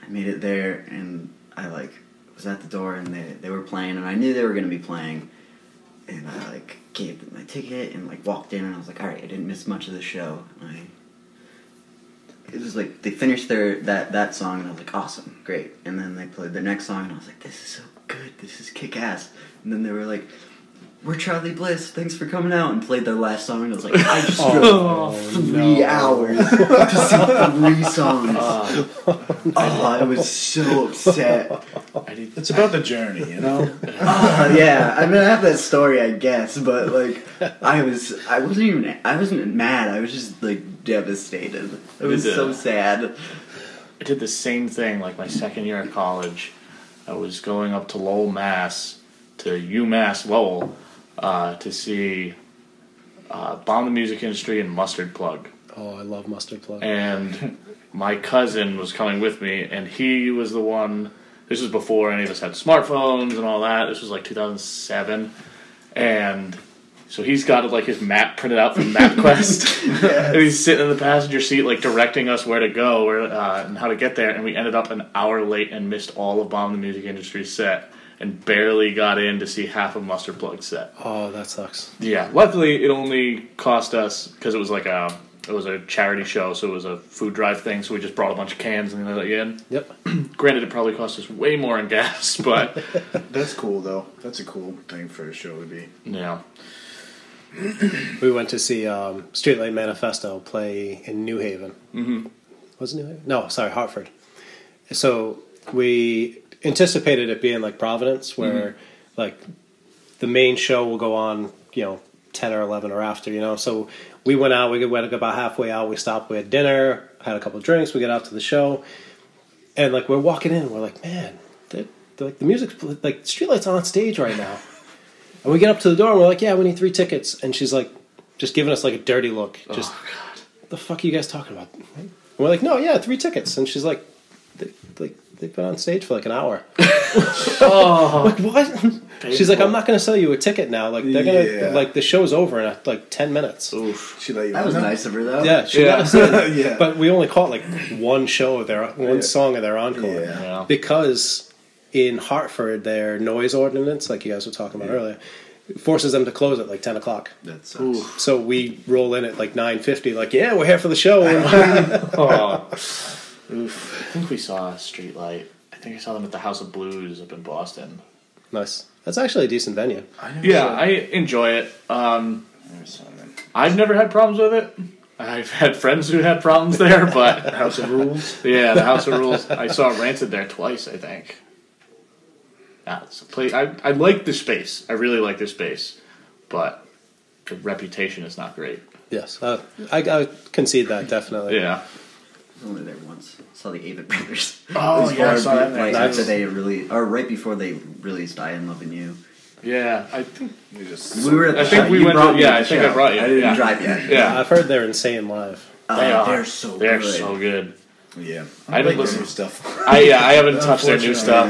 [SPEAKER 3] I made it there, and I like was at the door, and they they were playing, and I knew they were gonna be playing, and I like gave them my ticket and like walked in, and I was like, all right, I didn't miss much of the show, I it was like they finished their that that song and I was like awesome great. And then they played the next song and I was like this is so good. This is kick ass and then they were like we're Charly Bliss. Thanks for coming out. And played their last song. And I was like I just drove
[SPEAKER 1] Oh,
[SPEAKER 3] three
[SPEAKER 1] no.
[SPEAKER 3] hours to see three songs.
[SPEAKER 2] Uh,
[SPEAKER 3] oh I was so upset.
[SPEAKER 4] It's about the journey, you know.
[SPEAKER 3] oh, yeah. I mean I have that story I guess but like I was I wasn't even I wasn't mad. I was just like devastated. It was
[SPEAKER 2] Did, uh,
[SPEAKER 3] so sad.
[SPEAKER 2] I did the same thing like my second year of college. I was going up to Lowell, Mass, to UMass Lowell, uh, to see uh, Bomb the Music Industry and Mustard Plug.
[SPEAKER 1] Oh, I love mustard plug.
[SPEAKER 2] And my cousin was coming with me, and he was the one. This was before any of us had smartphones and all that. This was like 2007, and so he's got like his map printed out from MapQuest, and he's sitting in the passenger seat, like directing us where to go, uh, and how to get there. And we ended up an hour late and missed all of Bomb the Music Industry set, and barely got in to see half of Mustard Plug set.
[SPEAKER 1] Oh, that sucks.
[SPEAKER 2] Yeah, luckily it only cost us because it was like a it was a charity show, so it was a food drive thing. So we just brought a bunch of cans and they let you in.
[SPEAKER 1] Yep.
[SPEAKER 2] Granted, it probably cost us way more in gas, but
[SPEAKER 4] That's cool though. That's a cool thing for a show to be.
[SPEAKER 2] yeah,
[SPEAKER 1] We went to see um, Streetlight Manifesto play in New Haven. Mm-hmm. Was it New Haven? No, sorry, Hartford. So we anticipated it being like Providence, where mm-hmm. like the main show will go on, you know, ten or eleven or after, you know. So we went out. We went about halfway out. We stopped. We had dinner. Had a couple of drinks. We get out to the show, and like we're walking in. We're like, man, like the music's like Streetlight's on stage right now. And we get up to the door and we're like, yeah, we need three tickets. And she's like, just giving us like a dirty look. Oh, just, what the fuck are you guys talking about? And we're like, no, yeah, three tickets. And she's like, like they've been on stage for like an hour.
[SPEAKER 2] oh,
[SPEAKER 1] like what? Oh. She's like, I'm not going to sell you a ticket now. Like they're gonna like the show's over in uh, like ten minutes.
[SPEAKER 2] oof.
[SPEAKER 4] She let you
[SPEAKER 3] that was
[SPEAKER 4] know?
[SPEAKER 3] nice of her though
[SPEAKER 1] Yeah, she
[SPEAKER 2] Yeah.
[SPEAKER 1] let us in.
[SPEAKER 4] yeah.
[SPEAKER 1] But we only caught like one show of their one
[SPEAKER 4] Yeah.
[SPEAKER 1] song of their encore
[SPEAKER 4] Yeah.
[SPEAKER 2] Yeah.
[SPEAKER 1] because in Hartford their noise ordinance, like you guys were talking about earlier, forces them to close at like ten o'clock.
[SPEAKER 4] that sucks.
[SPEAKER 2] Oof.
[SPEAKER 1] So we roll in at like nine fifty, like yeah, we're here for the show.
[SPEAKER 2] Oh. Oof. I think we saw a Streetlight. I think I saw them at the House of Blues up in Boston.
[SPEAKER 1] nice. That's actually a decent venue.
[SPEAKER 4] I never
[SPEAKER 2] Yeah, I enjoy it. Um,
[SPEAKER 4] I never saw them.
[SPEAKER 2] I've never had problems with it. I've had friends who had problems there, but
[SPEAKER 4] House of Rules.
[SPEAKER 2] Yeah, the House of Rules. I saw Rancid there twice, I think. Yeah, it's a place. I, I like the space. I really like the space, but the reputation is not great.
[SPEAKER 1] Yes, uh, I, I concede that definitely.
[SPEAKER 2] Yeah.
[SPEAKER 3] I was only there once. Saw the Avett Brothers.
[SPEAKER 2] Oh, yeah, I saw that
[SPEAKER 3] be-
[SPEAKER 2] there.
[SPEAKER 3] Like
[SPEAKER 1] Nice.
[SPEAKER 3] after they really, or right before they released "I and Love and You."
[SPEAKER 2] Yeah, I think.
[SPEAKER 4] We just
[SPEAKER 3] We were. At the
[SPEAKER 2] I think
[SPEAKER 3] show.
[SPEAKER 2] we
[SPEAKER 3] You
[SPEAKER 2] went to- yeah, I
[SPEAKER 3] the
[SPEAKER 2] think I brought you,
[SPEAKER 3] I didn't
[SPEAKER 2] yeah.
[SPEAKER 3] drive yet.
[SPEAKER 2] Yeah.
[SPEAKER 1] I've heard they're insane live.
[SPEAKER 3] Uh,
[SPEAKER 2] They are.
[SPEAKER 3] They're so
[SPEAKER 2] They're
[SPEAKER 3] good.
[SPEAKER 2] so good.
[SPEAKER 4] Yeah,
[SPEAKER 2] I haven't
[SPEAKER 4] like their
[SPEAKER 2] listened-
[SPEAKER 4] new stuff.
[SPEAKER 2] I yeah, I haven't touched their new stuff.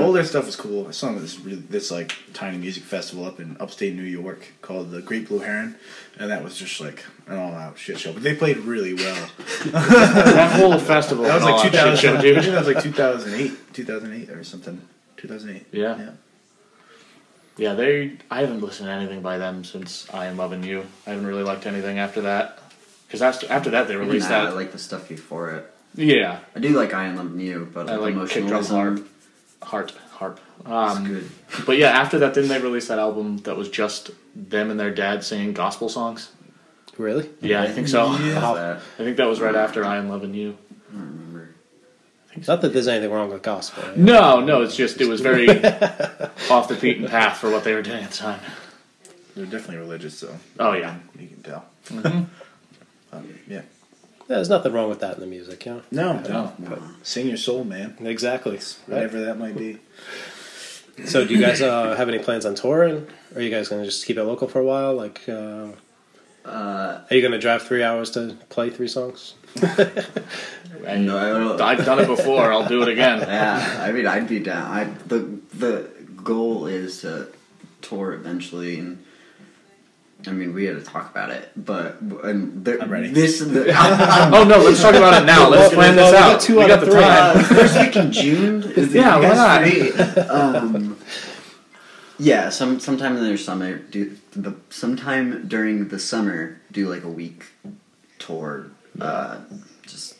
[SPEAKER 4] All their stuff is cool. I saw them at this really, this like tiny music festival up in upstate New York called the Great Blue Heron, and that was just like an all out shit show. But they played really well.
[SPEAKER 2] That whole festival
[SPEAKER 4] That was like 2000.
[SPEAKER 2] show,
[SPEAKER 4] I think that was like 2008, 2008 or something. 2008.
[SPEAKER 2] Yeah.
[SPEAKER 4] Yeah.
[SPEAKER 2] Yeah, they. I haven't listened to anything by them since I and Love and You. I haven't really liked anything after that. Because after, after that, they released
[SPEAKER 3] nah, I like the stuff before it.
[SPEAKER 2] Yeah,
[SPEAKER 3] I do like I and Love and You, but
[SPEAKER 2] I
[SPEAKER 3] like,
[SPEAKER 2] like Kick Drum
[SPEAKER 3] emotionalism
[SPEAKER 2] Harp. Heart, harp.
[SPEAKER 3] is
[SPEAKER 2] Um,
[SPEAKER 3] good.
[SPEAKER 2] but yeah, after that, didn't they release that album that was just them and their dad singing gospel songs?
[SPEAKER 1] Really?
[SPEAKER 2] Yeah, I think so.
[SPEAKER 3] What was
[SPEAKER 1] Wow.
[SPEAKER 3] that?
[SPEAKER 2] I think that was right after I and Love and You.
[SPEAKER 3] I don't remember.
[SPEAKER 1] Not that there's anything wrong with gospel. right?
[SPEAKER 2] No, no, it's just it was very off the beaten path for what they were doing at the time.
[SPEAKER 4] They're definitely religious, though.
[SPEAKER 2] Oh yeah,
[SPEAKER 4] You can tell.
[SPEAKER 2] Mm-hmm.
[SPEAKER 4] Um, yeah.
[SPEAKER 1] There's nothing wrong with that in the music, you know?
[SPEAKER 4] No,
[SPEAKER 2] No.
[SPEAKER 4] But sing your soul, man.
[SPEAKER 1] Exactly.
[SPEAKER 4] Whatever that might be.
[SPEAKER 1] So, do you guys uh, have any plans on touring? Or are you guys going to just keep it local for a while? Like, uh,
[SPEAKER 3] Uh,
[SPEAKER 1] are you going to drive three hours to play three songs?
[SPEAKER 2] And
[SPEAKER 3] No, I don't-
[SPEAKER 2] I've done it before. I'll do it again.
[SPEAKER 3] yeah, I mean, I'd be down. I the the goal is to tour eventually, and I mean, we had to talk about it, but and there,
[SPEAKER 4] I'm ready.
[SPEAKER 3] This the,
[SPEAKER 2] Oh no, let's talk about it now. Let's plan this
[SPEAKER 1] Well, we got
[SPEAKER 2] out.
[SPEAKER 1] two
[SPEAKER 2] we
[SPEAKER 1] out
[SPEAKER 2] got
[SPEAKER 1] of
[SPEAKER 2] the
[SPEAKER 1] three.
[SPEAKER 2] time.
[SPEAKER 3] uh, first week in June. Is
[SPEAKER 2] Yeah, why not?
[SPEAKER 3] Um, yeah, some sometime in the summer. Do the sometime during the summer do like a week tour. Uh, just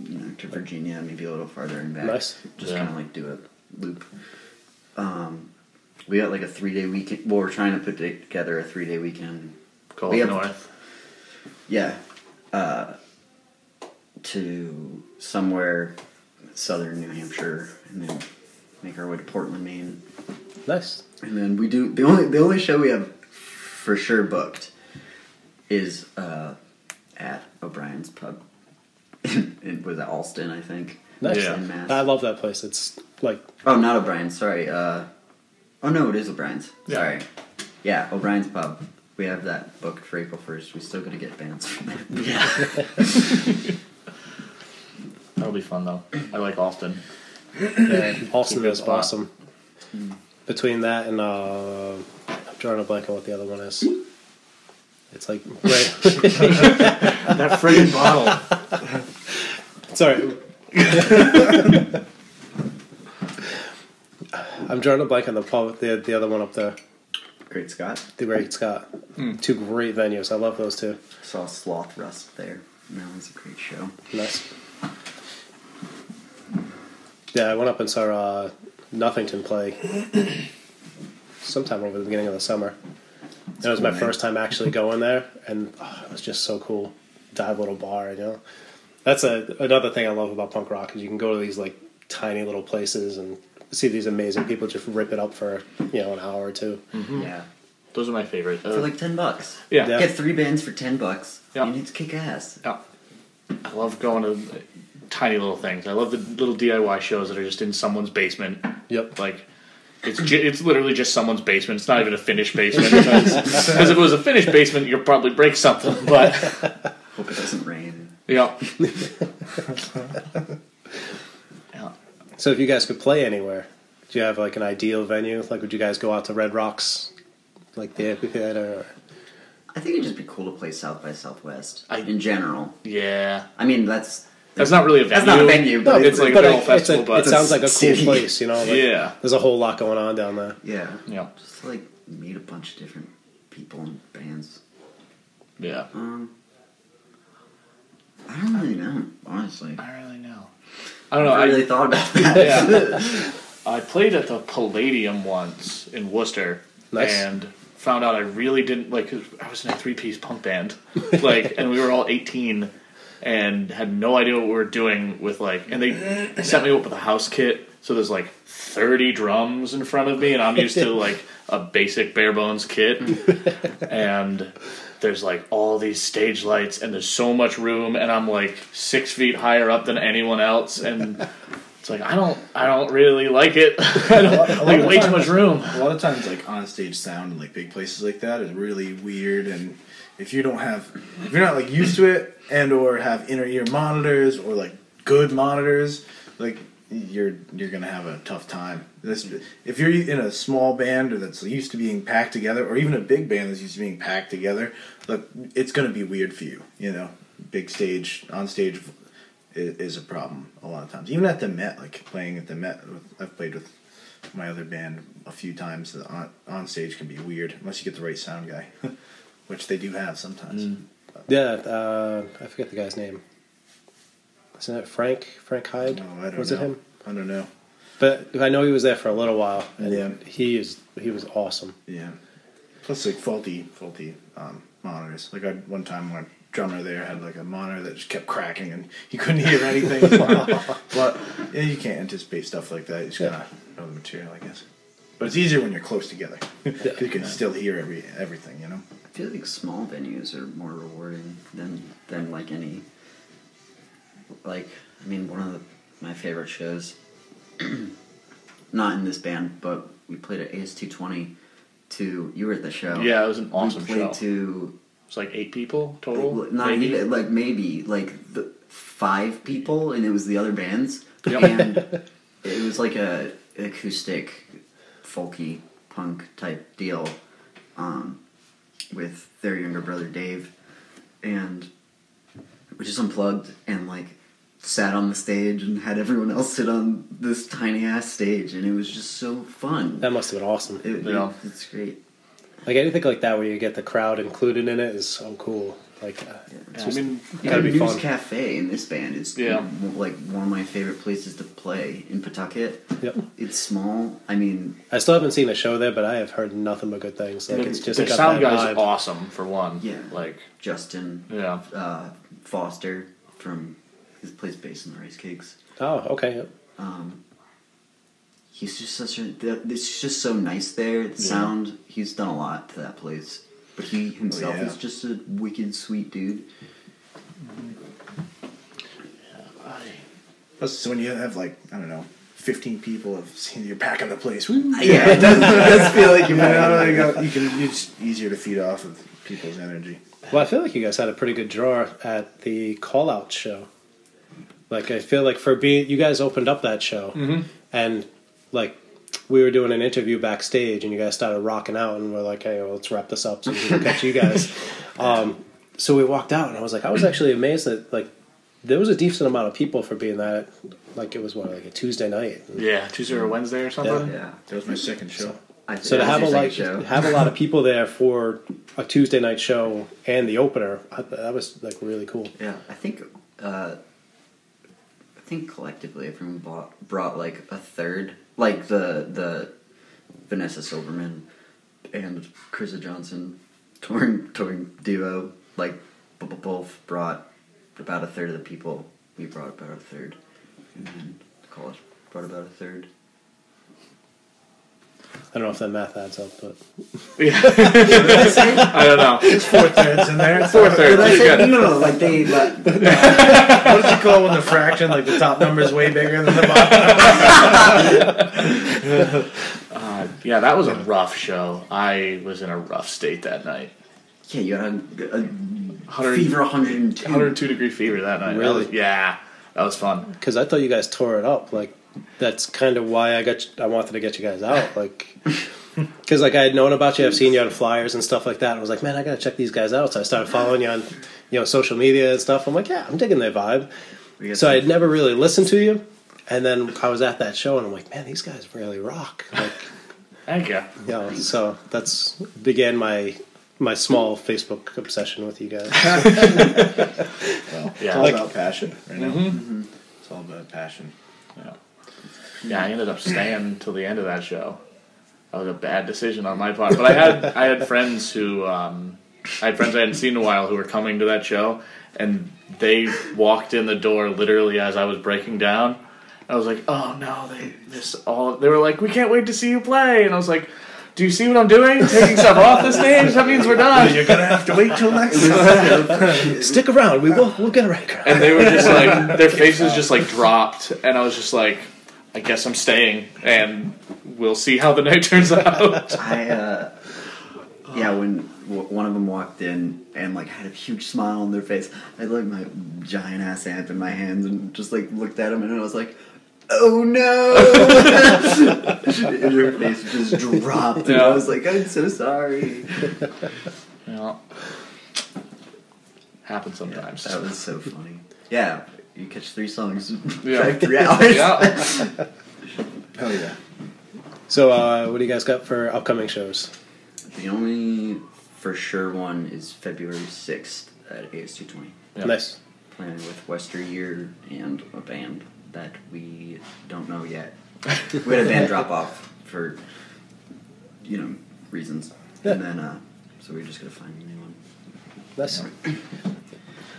[SPEAKER 3] you know to Virginia, maybe a little farther and back.
[SPEAKER 1] Nice.
[SPEAKER 3] Just
[SPEAKER 2] Yeah.
[SPEAKER 3] kind of like do a loop. Um, we got like a three day weekend. Well, we're trying to put together a three day weekend.
[SPEAKER 2] Go
[SPEAKER 3] We have-
[SPEAKER 2] north.
[SPEAKER 3] Yeah. Uh, to somewhere southern New Hampshire, and then make our way to Portland, Maine.
[SPEAKER 1] Nice.
[SPEAKER 3] And then we do the only the only show we have for sure booked is uh, at O'Brien's Pub. it was at Allston, I think.
[SPEAKER 1] Nice.
[SPEAKER 2] Yeah.
[SPEAKER 1] I love that place. It's like,
[SPEAKER 3] Oh, not O'Brien's. Sorry. Uh, oh no, it is O'Brien's.
[SPEAKER 2] Yeah.
[SPEAKER 3] Sorry. Yeah, O'Brien's Pub. We have that booked for April first. We still got to get bands from there.
[SPEAKER 2] Yeah. That'll be fun though. I like Allston.
[SPEAKER 1] yeah,
[SPEAKER 2] Allston
[SPEAKER 1] is awesome. Between that and, uh, I'm drawing a blank on what the other one is. It's like, right.
[SPEAKER 2] That friggin' bottle.
[SPEAKER 1] Sorry. I'm drawing a blank on the pub, the the other one up there,
[SPEAKER 3] Great Scott.
[SPEAKER 1] the Great Scott. Two great venues. I love those two.
[SPEAKER 3] Saw Slothrust there. And that was a great show.
[SPEAKER 1] Nice. Yeah, I went up and saw uh, Nothington play sometime over the beginning of the summer. And it was my
[SPEAKER 4] man.
[SPEAKER 1] first time actually going there, and oh, it was just so cool. Dive little bar, you know. That's a another thing I love about punk rock is you can go to these like tiny little places and see these amazing people just rip it up for you know an hour or two.
[SPEAKER 3] Yeah.
[SPEAKER 2] Those are my favorite. Uh,
[SPEAKER 3] For like ten bucks.
[SPEAKER 2] yeah.
[SPEAKER 1] Yeah.
[SPEAKER 3] Get three bands for ten bucks.
[SPEAKER 2] Yeah.
[SPEAKER 3] You need to kick ass.
[SPEAKER 2] Yeah. I love going to tiny little things. I love the little DIY shows that are just in someone's basement.
[SPEAKER 1] Yep.
[SPEAKER 2] Like, it's ju- it's literally just someone's basement. It's not even a finished basement. Because if it was a finished basement, you'd probably break something. But
[SPEAKER 3] Hope it doesn't rain.
[SPEAKER 2] yeah, yeah.
[SPEAKER 1] So if you guys could play anywhere, do you have like an ideal venue? Like, would you guys go out to Red Rocks, like the amphitheater? Or...
[SPEAKER 3] I think it'd just be cool to play South by Southwest
[SPEAKER 2] I-
[SPEAKER 3] in general.
[SPEAKER 2] Yeah,
[SPEAKER 3] I mean, that's
[SPEAKER 2] that's not really a venue.
[SPEAKER 3] that's not a venue, but
[SPEAKER 2] it's like a
[SPEAKER 1] but
[SPEAKER 2] little
[SPEAKER 1] it,
[SPEAKER 2] festival.
[SPEAKER 1] it's a,
[SPEAKER 2] but
[SPEAKER 1] it sounds like a cool place, you know. Like,
[SPEAKER 2] yeah,
[SPEAKER 1] There's a whole lot going on down there.
[SPEAKER 3] yeah,
[SPEAKER 2] yeah,
[SPEAKER 3] just like meet a bunch of different people and bands.
[SPEAKER 2] yeah.
[SPEAKER 3] Um, I don't really know, honestly.
[SPEAKER 2] I don't really know. I don't know.
[SPEAKER 3] I
[SPEAKER 2] I
[SPEAKER 3] really thought about that.
[SPEAKER 2] yeah. I played at the Palladium once in Worcester,
[SPEAKER 1] Nice.
[SPEAKER 2] and found out I really didn't like. I was in a three-piece punk band, like, and we were all eighteen, and had no idea what we were doing with like. And they sent me up with a house kit, so there's like thirty drums in front of me, and I'm used to like a basic bare bones kit, and there's like all these stage lights and there's so much room and I'm like six feet higher up than anyone else and it's like I don't I don't really like it. I don't like way too much room.
[SPEAKER 4] A lot of times, like on stage sound and like big places like that is really weird, and if you don't have if you're not like used to it and or have inner ear monitors or like good monitors, like you're you're gonna have a tough time. This if you're in a small band or that's used to being packed together, or even a big band that's used to being packed together, look, it's gonna be weird for you. You know, big stage on stage is, a problem a lot of times. Even at the Met, like playing at the Met, I've played with my other band a few times. The on, on stage can be weird unless you get the right sound guy, which they do have sometimes.
[SPEAKER 1] Yeah, uh, I forget the guy's name. Isn't it Frank? Frank Hyde?
[SPEAKER 4] No, I don't
[SPEAKER 1] was
[SPEAKER 4] know.
[SPEAKER 1] it him?
[SPEAKER 4] I don't know.
[SPEAKER 1] But I know he was there for a little while, and
[SPEAKER 4] Yeah.
[SPEAKER 1] he is he was awesome.
[SPEAKER 4] Yeah. Plus, like faulty, faulty um, monitors. Like I one time, one drummer there had like a monitor that just kept cracking, and he couldn't hear anything. but yeah, you can't anticipate stuff like that. You just
[SPEAKER 1] Yeah.
[SPEAKER 4] gotta know the material, I guess. But it's easier when you're close together. you can still hear every everything, you know.
[SPEAKER 3] I feel like small venues are more rewarding than than like any. Like I mean, one of the, my favorite shows. not in this band, but we played at AS two twenty. To you were at the show.
[SPEAKER 2] Yeah, it was an awesome
[SPEAKER 3] we played
[SPEAKER 2] show.
[SPEAKER 3] to
[SPEAKER 2] It's like eight people total.
[SPEAKER 3] not
[SPEAKER 2] maybe?
[SPEAKER 3] even like maybe like the five people, and it was the other bands,
[SPEAKER 2] Yep.
[SPEAKER 3] and it was like a acoustic, folky punk type deal, um, with their younger brother Dave, and we just unplugged and like sat on the stage and had everyone else sit on this tiny ass stage, and it was just so fun.
[SPEAKER 1] That must have been awesome.
[SPEAKER 3] It,
[SPEAKER 2] Yeah.
[SPEAKER 3] it- it's great.
[SPEAKER 1] Like anything like that, where you get the crowd included in it, is so cool. Like, uh, it's
[SPEAKER 2] I mean,
[SPEAKER 3] You
[SPEAKER 1] Gotta
[SPEAKER 3] a
[SPEAKER 1] be
[SPEAKER 3] news
[SPEAKER 1] fun.
[SPEAKER 3] cafe in this band. It's
[SPEAKER 2] Yeah.
[SPEAKER 3] like one of my favorite places to play in Pawtucket.
[SPEAKER 1] Yep.
[SPEAKER 3] It's small. I mean,
[SPEAKER 1] I still haven't seen a show there, but I have heard nothing but good things. Like it's just
[SPEAKER 2] the sound
[SPEAKER 1] that
[SPEAKER 2] guy's awesome for one.
[SPEAKER 3] Yeah.
[SPEAKER 2] Like
[SPEAKER 3] Justin
[SPEAKER 2] yeah.
[SPEAKER 3] uh, Foster from his plays bass in the Rice Cakes.
[SPEAKER 1] Oh, okay. Yep.
[SPEAKER 3] Um, he's just such a. It's just so nice there. The sound. He's done a lot to that place, but he himself
[SPEAKER 4] yeah.
[SPEAKER 3] is just a wicked sweet dude.
[SPEAKER 4] Plus, so when you have like I don't know, fifteen people, of you're packing the place. Woo!
[SPEAKER 3] Yeah, it does, it does feel like
[SPEAKER 4] You
[SPEAKER 3] you're
[SPEAKER 4] know, you, you can. It's easier to feed off of people's energy.
[SPEAKER 1] Well, I feel like you guys had a pretty good draw at the call out show. Like I feel like for being you guys opened up that show,
[SPEAKER 2] Mm-hmm.
[SPEAKER 1] and like we were doing an interview backstage, and you guys started rocking out, and we're like, hey, well, let's wrap this up so we can catch you guys. Um, so we walked out, and I was like, I was actually amazed that like there was a decent amount of people for being that. Like it was what like a Tuesday night.
[SPEAKER 2] Yeah, Tuesday or Wednesday or something.
[SPEAKER 3] Yeah.
[SPEAKER 4] That was my second show.
[SPEAKER 3] I,
[SPEAKER 1] So to have a
[SPEAKER 3] your
[SPEAKER 1] like
[SPEAKER 3] show.
[SPEAKER 1] have a lot of people there for a Tuesday night show and the opener, I, that was like really cool.
[SPEAKER 3] Yeah, I think uh, I think collectively everyone bought, brought like a third, like the the Vanessa Silverman and Krista Johnson touring touring duo, like both brought about a third of the people. We brought about a third, and then college brought about a third.
[SPEAKER 1] I don't know if that math adds up, but yeah,
[SPEAKER 2] I don't know.
[SPEAKER 4] It's four thirds in there.
[SPEAKER 2] Four thirds.
[SPEAKER 3] Did I say-
[SPEAKER 2] good.
[SPEAKER 3] no, no, like they. Like,
[SPEAKER 4] What did you call when the fraction, like the top number is way bigger than the bottom?
[SPEAKER 2] Uh, yeah, that was a rough show. I was in a rough state that night.
[SPEAKER 3] yeah, you had a, a
[SPEAKER 2] 100
[SPEAKER 3] fever 102.
[SPEAKER 2] 102 degree fever that night. That
[SPEAKER 1] Really?
[SPEAKER 2] was- yeah, that was fun.
[SPEAKER 1] because I thought you guys tore it up. Like that's kind of why I got I wanted to get you guys out. Like because like I had known about you, I've seen you on flyers and stuff like that. And I was like, man, I gotta check these guys out. So I started following you on you know social media and stuff. I'm like, yeah, I'm digging their vibe. So I had never really listened to you. And then I was at that show, and I'm like, man, these guys really rock. Like,
[SPEAKER 2] Thank you.
[SPEAKER 1] you know, so that's began my my small Facebook obsession with you guys.
[SPEAKER 4] Well, it's
[SPEAKER 2] Yeah.
[SPEAKER 4] all
[SPEAKER 2] Like-
[SPEAKER 4] about passion right now.
[SPEAKER 3] Mm-hmm.
[SPEAKER 4] It's all about passion.
[SPEAKER 2] Yeah. Yeah, I ended up staying till the end of that show. That was a bad decision on my part. But I had I had friends who um, I had friends I hadn't seen in a while who were coming to that show, and they walked in the door literally as I was breaking down. I was like, "Oh no!" They this all they were like, "We can't wait to see you play," and I was like. Do you see what I'm doing? Taking stuff off the stage? That means we're done.
[SPEAKER 4] You're gonna have to wait till next time.
[SPEAKER 1] Stick around. We will. We'll get a record.
[SPEAKER 2] and they were just like their faces just like dropped and i was just like i guess i'm staying and we'll see how the night turns out
[SPEAKER 3] I uh, yeah when w- one of them walked in and like had a huge smile on their face. I had like my giant ass amp in my hands and just like looked at him and I was like, "Oh no!" and her face just dropped, and
[SPEAKER 2] Yeah.
[SPEAKER 3] I was like, "I'm so sorry."
[SPEAKER 2] Know, happens sometimes.
[SPEAKER 3] That was so funny. Yeah, you catch three songs,
[SPEAKER 2] Yeah.
[SPEAKER 3] drive three hours.
[SPEAKER 2] yeah.
[SPEAKER 4] Hell yeah.
[SPEAKER 1] So, uh, what do you guys got for upcoming shows?
[SPEAKER 3] The only for sure one is February sixth at AS two twenty.
[SPEAKER 2] Yeah.
[SPEAKER 1] Nice.
[SPEAKER 3] Playing with Wester Year and a band that we don't know yet. we had a band drop off for you know reasons, and then uh, so we're just gonna find a new one.
[SPEAKER 1] Nice.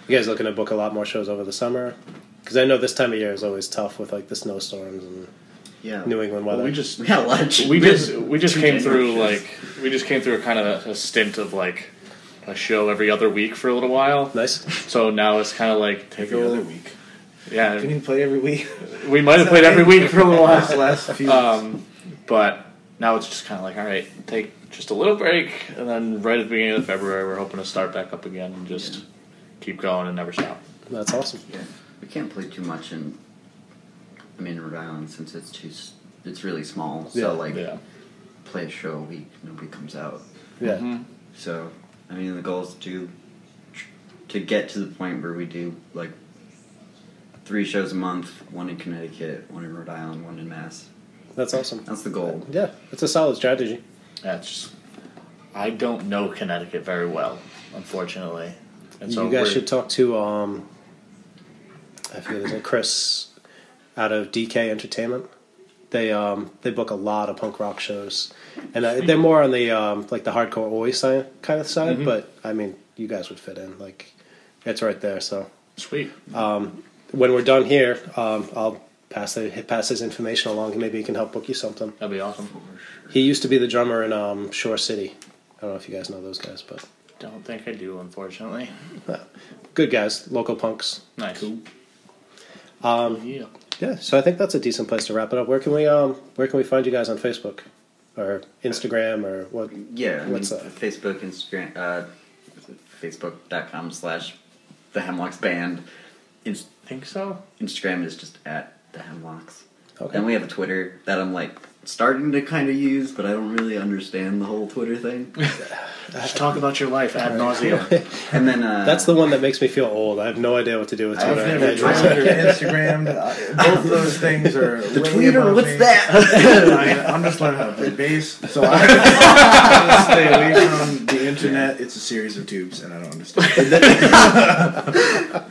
[SPEAKER 1] You guys looking to book a lot more shows over the summer? Because I know this time of year is always tough with like the snowstorms and
[SPEAKER 3] Yeah,
[SPEAKER 1] New England weather.
[SPEAKER 2] Well, we just
[SPEAKER 3] we had a lot of.
[SPEAKER 2] we just we just
[SPEAKER 3] two
[SPEAKER 2] came through
[SPEAKER 3] shows.
[SPEAKER 2] like we just came through a kind of a, a stint of like a show every other week for a little while.
[SPEAKER 1] nice.
[SPEAKER 2] So now it's kind of like take
[SPEAKER 4] Every
[SPEAKER 2] a
[SPEAKER 4] other week.
[SPEAKER 2] yeah.
[SPEAKER 4] Didn't you play every week?
[SPEAKER 2] We might have played every week for a little while.
[SPEAKER 4] last few
[SPEAKER 2] Um, but now it's just kind of like all right, take just a little break, and then right at the beginning of February, we're hoping to start back up again and just keep going and never stop.
[SPEAKER 1] That's awesome.
[SPEAKER 3] Yeah, we can't play too much in. I mean, Rhode Island since it's too. It's really small, so
[SPEAKER 1] Yeah,
[SPEAKER 3] like
[SPEAKER 2] Yeah.
[SPEAKER 3] play a show a week, nobody comes out.
[SPEAKER 1] Yeah.
[SPEAKER 2] Mhm.
[SPEAKER 3] So, I mean, the goal is to to get to the point where we do like three shows a month, one in Connecticut, one in Rhode Island, one in Mass.
[SPEAKER 1] That's awesome.
[SPEAKER 3] That's the goal.
[SPEAKER 1] Yeah, it's a solid strategy.
[SPEAKER 2] That's. I don't know Connecticut very well, unfortunately. And so
[SPEAKER 1] you guys should talk to um, I forget his name, Chris out of DK Entertainment. They um they book a lot of punk rock shows, and uh, they're more on the um like the hardcore oi side kind of side.
[SPEAKER 2] Mhm.
[SPEAKER 1] But I mean, you guys would fit in. Like, it's right there. So
[SPEAKER 2] Sweet.
[SPEAKER 1] when we're done here, um, I'll pass the pass his information along, and maybe he can help book you something.
[SPEAKER 2] That'd be awesome.
[SPEAKER 1] He used to be the drummer in um, Shore City. I don't know if you guys know those guys, but
[SPEAKER 2] Don't think I do, unfortunately.
[SPEAKER 1] good guys, local punks.
[SPEAKER 2] Nice.
[SPEAKER 1] Um,
[SPEAKER 2] Yeah.
[SPEAKER 1] yeah, so I think that's a decent place to wrap it up. Where can we um, where can we find you guys on Facebook or Instagram or what?
[SPEAKER 3] Yeah, I mean,
[SPEAKER 1] What's that?
[SPEAKER 3] Facebook, Instagram, uh, Facebook.com slash the Hemlocks Band. Inst-
[SPEAKER 2] Think so?
[SPEAKER 3] Instagram is just at the Hemlocks.
[SPEAKER 1] Okay.
[SPEAKER 3] And we have a Twitter that I'm like starting to kind of use, but I don't really understand the whole Twitter thing.
[SPEAKER 2] Just talk about your life ad nauseum.
[SPEAKER 3] And then uh,
[SPEAKER 1] That's the one that makes me feel old. I have no idea what to do with
[SPEAKER 3] I've
[SPEAKER 1] Twitter.
[SPEAKER 4] I've
[SPEAKER 1] I
[SPEAKER 4] never
[SPEAKER 1] just-
[SPEAKER 4] Twitter, Instagrammed. uh, Both of those things are
[SPEAKER 3] the
[SPEAKER 4] way
[SPEAKER 3] Twitter.
[SPEAKER 4] above
[SPEAKER 3] What's
[SPEAKER 4] me.
[SPEAKER 3] that?
[SPEAKER 4] I, I'm just learning how to play bass, so I I stay away from the internet. It's a series of tubes, and I don't understand.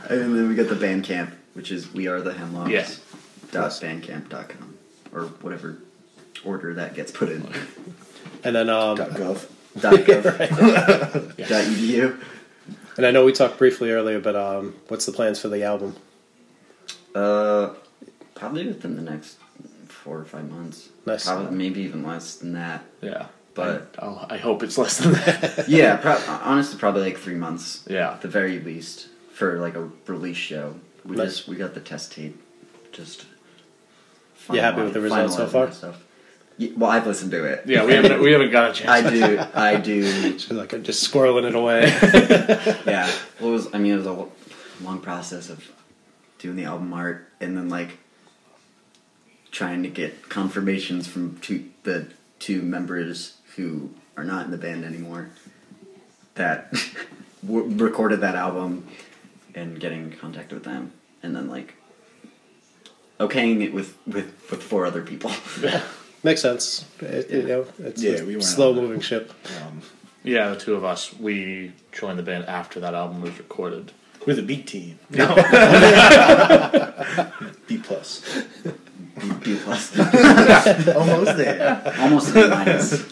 [SPEAKER 3] and then we got the Bandcamp, which is we are the Hemlocks.
[SPEAKER 2] Yeah.
[SPEAKER 3] Dot bandcamp.com or whatever order that gets put in.
[SPEAKER 1] and then um,
[SPEAKER 4] Dot .gov.
[SPEAKER 3] Dot gov.
[SPEAKER 2] Yes.
[SPEAKER 3] Dot edu.
[SPEAKER 1] and I know we talked briefly earlier, but um, what's the plans for the album?
[SPEAKER 3] Uh, probably within the next four or five months.
[SPEAKER 1] Nice.
[SPEAKER 3] Probably maybe even less than that.
[SPEAKER 2] Yeah.
[SPEAKER 3] But-
[SPEAKER 2] I, I'll, I hope it's less than that.
[SPEAKER 3] Yeah, pro- honestly, probably like three months
[SPEAKER 2] yeah.
[SPEAKER 3] at the very least for like a release show. We
[SPEAKER 1] Nice.
[SPEAKER 3] just we got the test tape. Just.
[SPEAKER 1] You happy with the results so far?
[SPEAKER 3] Stuff. Yeah, well, I've listened to it.
[SPEAKER 2] Yeah, we haven't we haven't got a chance.
[SPEAKER 3] I do. I do.
[SPEAKER 1] Just like I'm just squirreling it away.
[SPEAKER 3] Yeah. Well, it was. I mean, it was a long process of doing the album art and then like trying to get confirmations from two, the two members who are not in the band anymore that w- recorded that album and getting in contact with them and then like okaying it with with with four other people.
[SPEAKER 1] Makes sense. It, You know, it's
[SPEAKER 4] Yeah,
[SPEAKER 1] a
[SPEAKER 4] we weren't
[SPEAKER 1] slow moving ship.
[SPEAKER 4] Um,
[SPEAKER 2] Yeah, the two of us, we joined the band after that album was recorded.
[SPEAKER 4] we're the B team.
[SPEAKER 2] No.
[SPEAKER 4] B plus.
[SPEAKER 3] B, B plus,
[SPEAKER 4] Almost there.
[SPEAKER 3] almost a minus.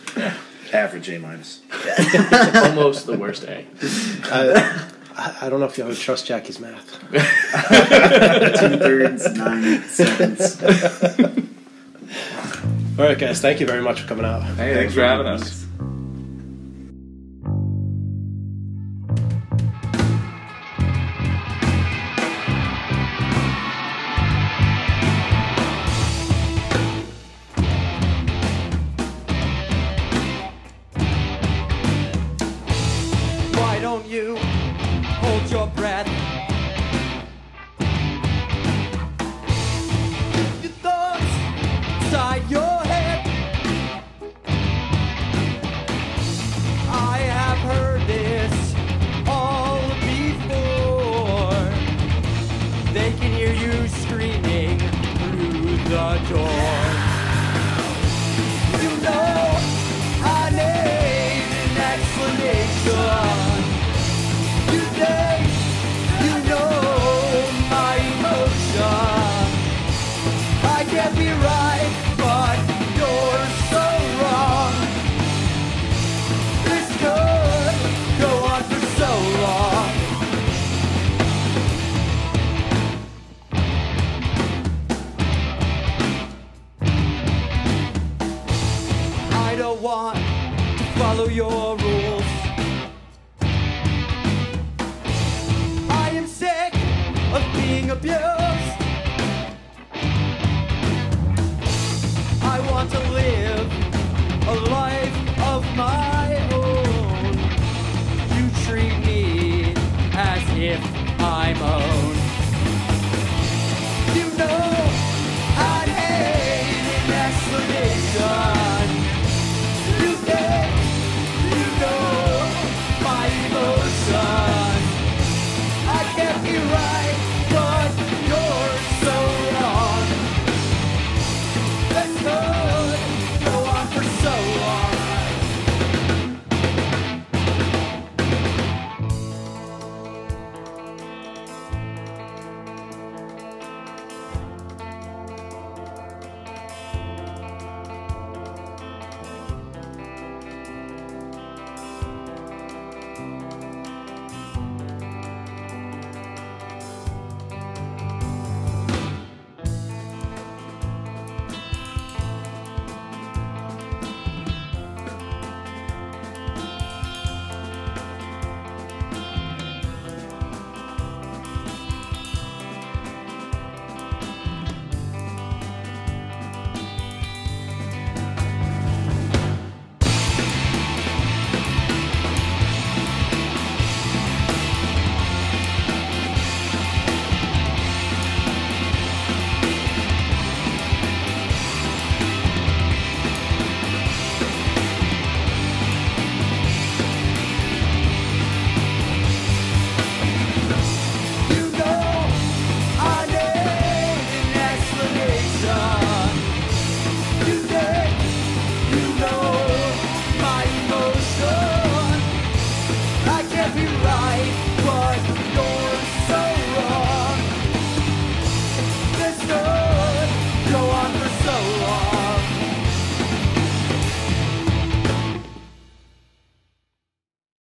[SPEAKER 4] Average A minus.
[SPEAKER 2] Almost the worst A.
[SPEAKER 1] I, I I don't know if you would trust Jackie's math.
[SPEAKER 3] Two thirds, nine sevenths.
[SPEAKER 1] All right, guys. Thank you very much for coming out.
[SPEAKER 2] Hey, thanks for having us.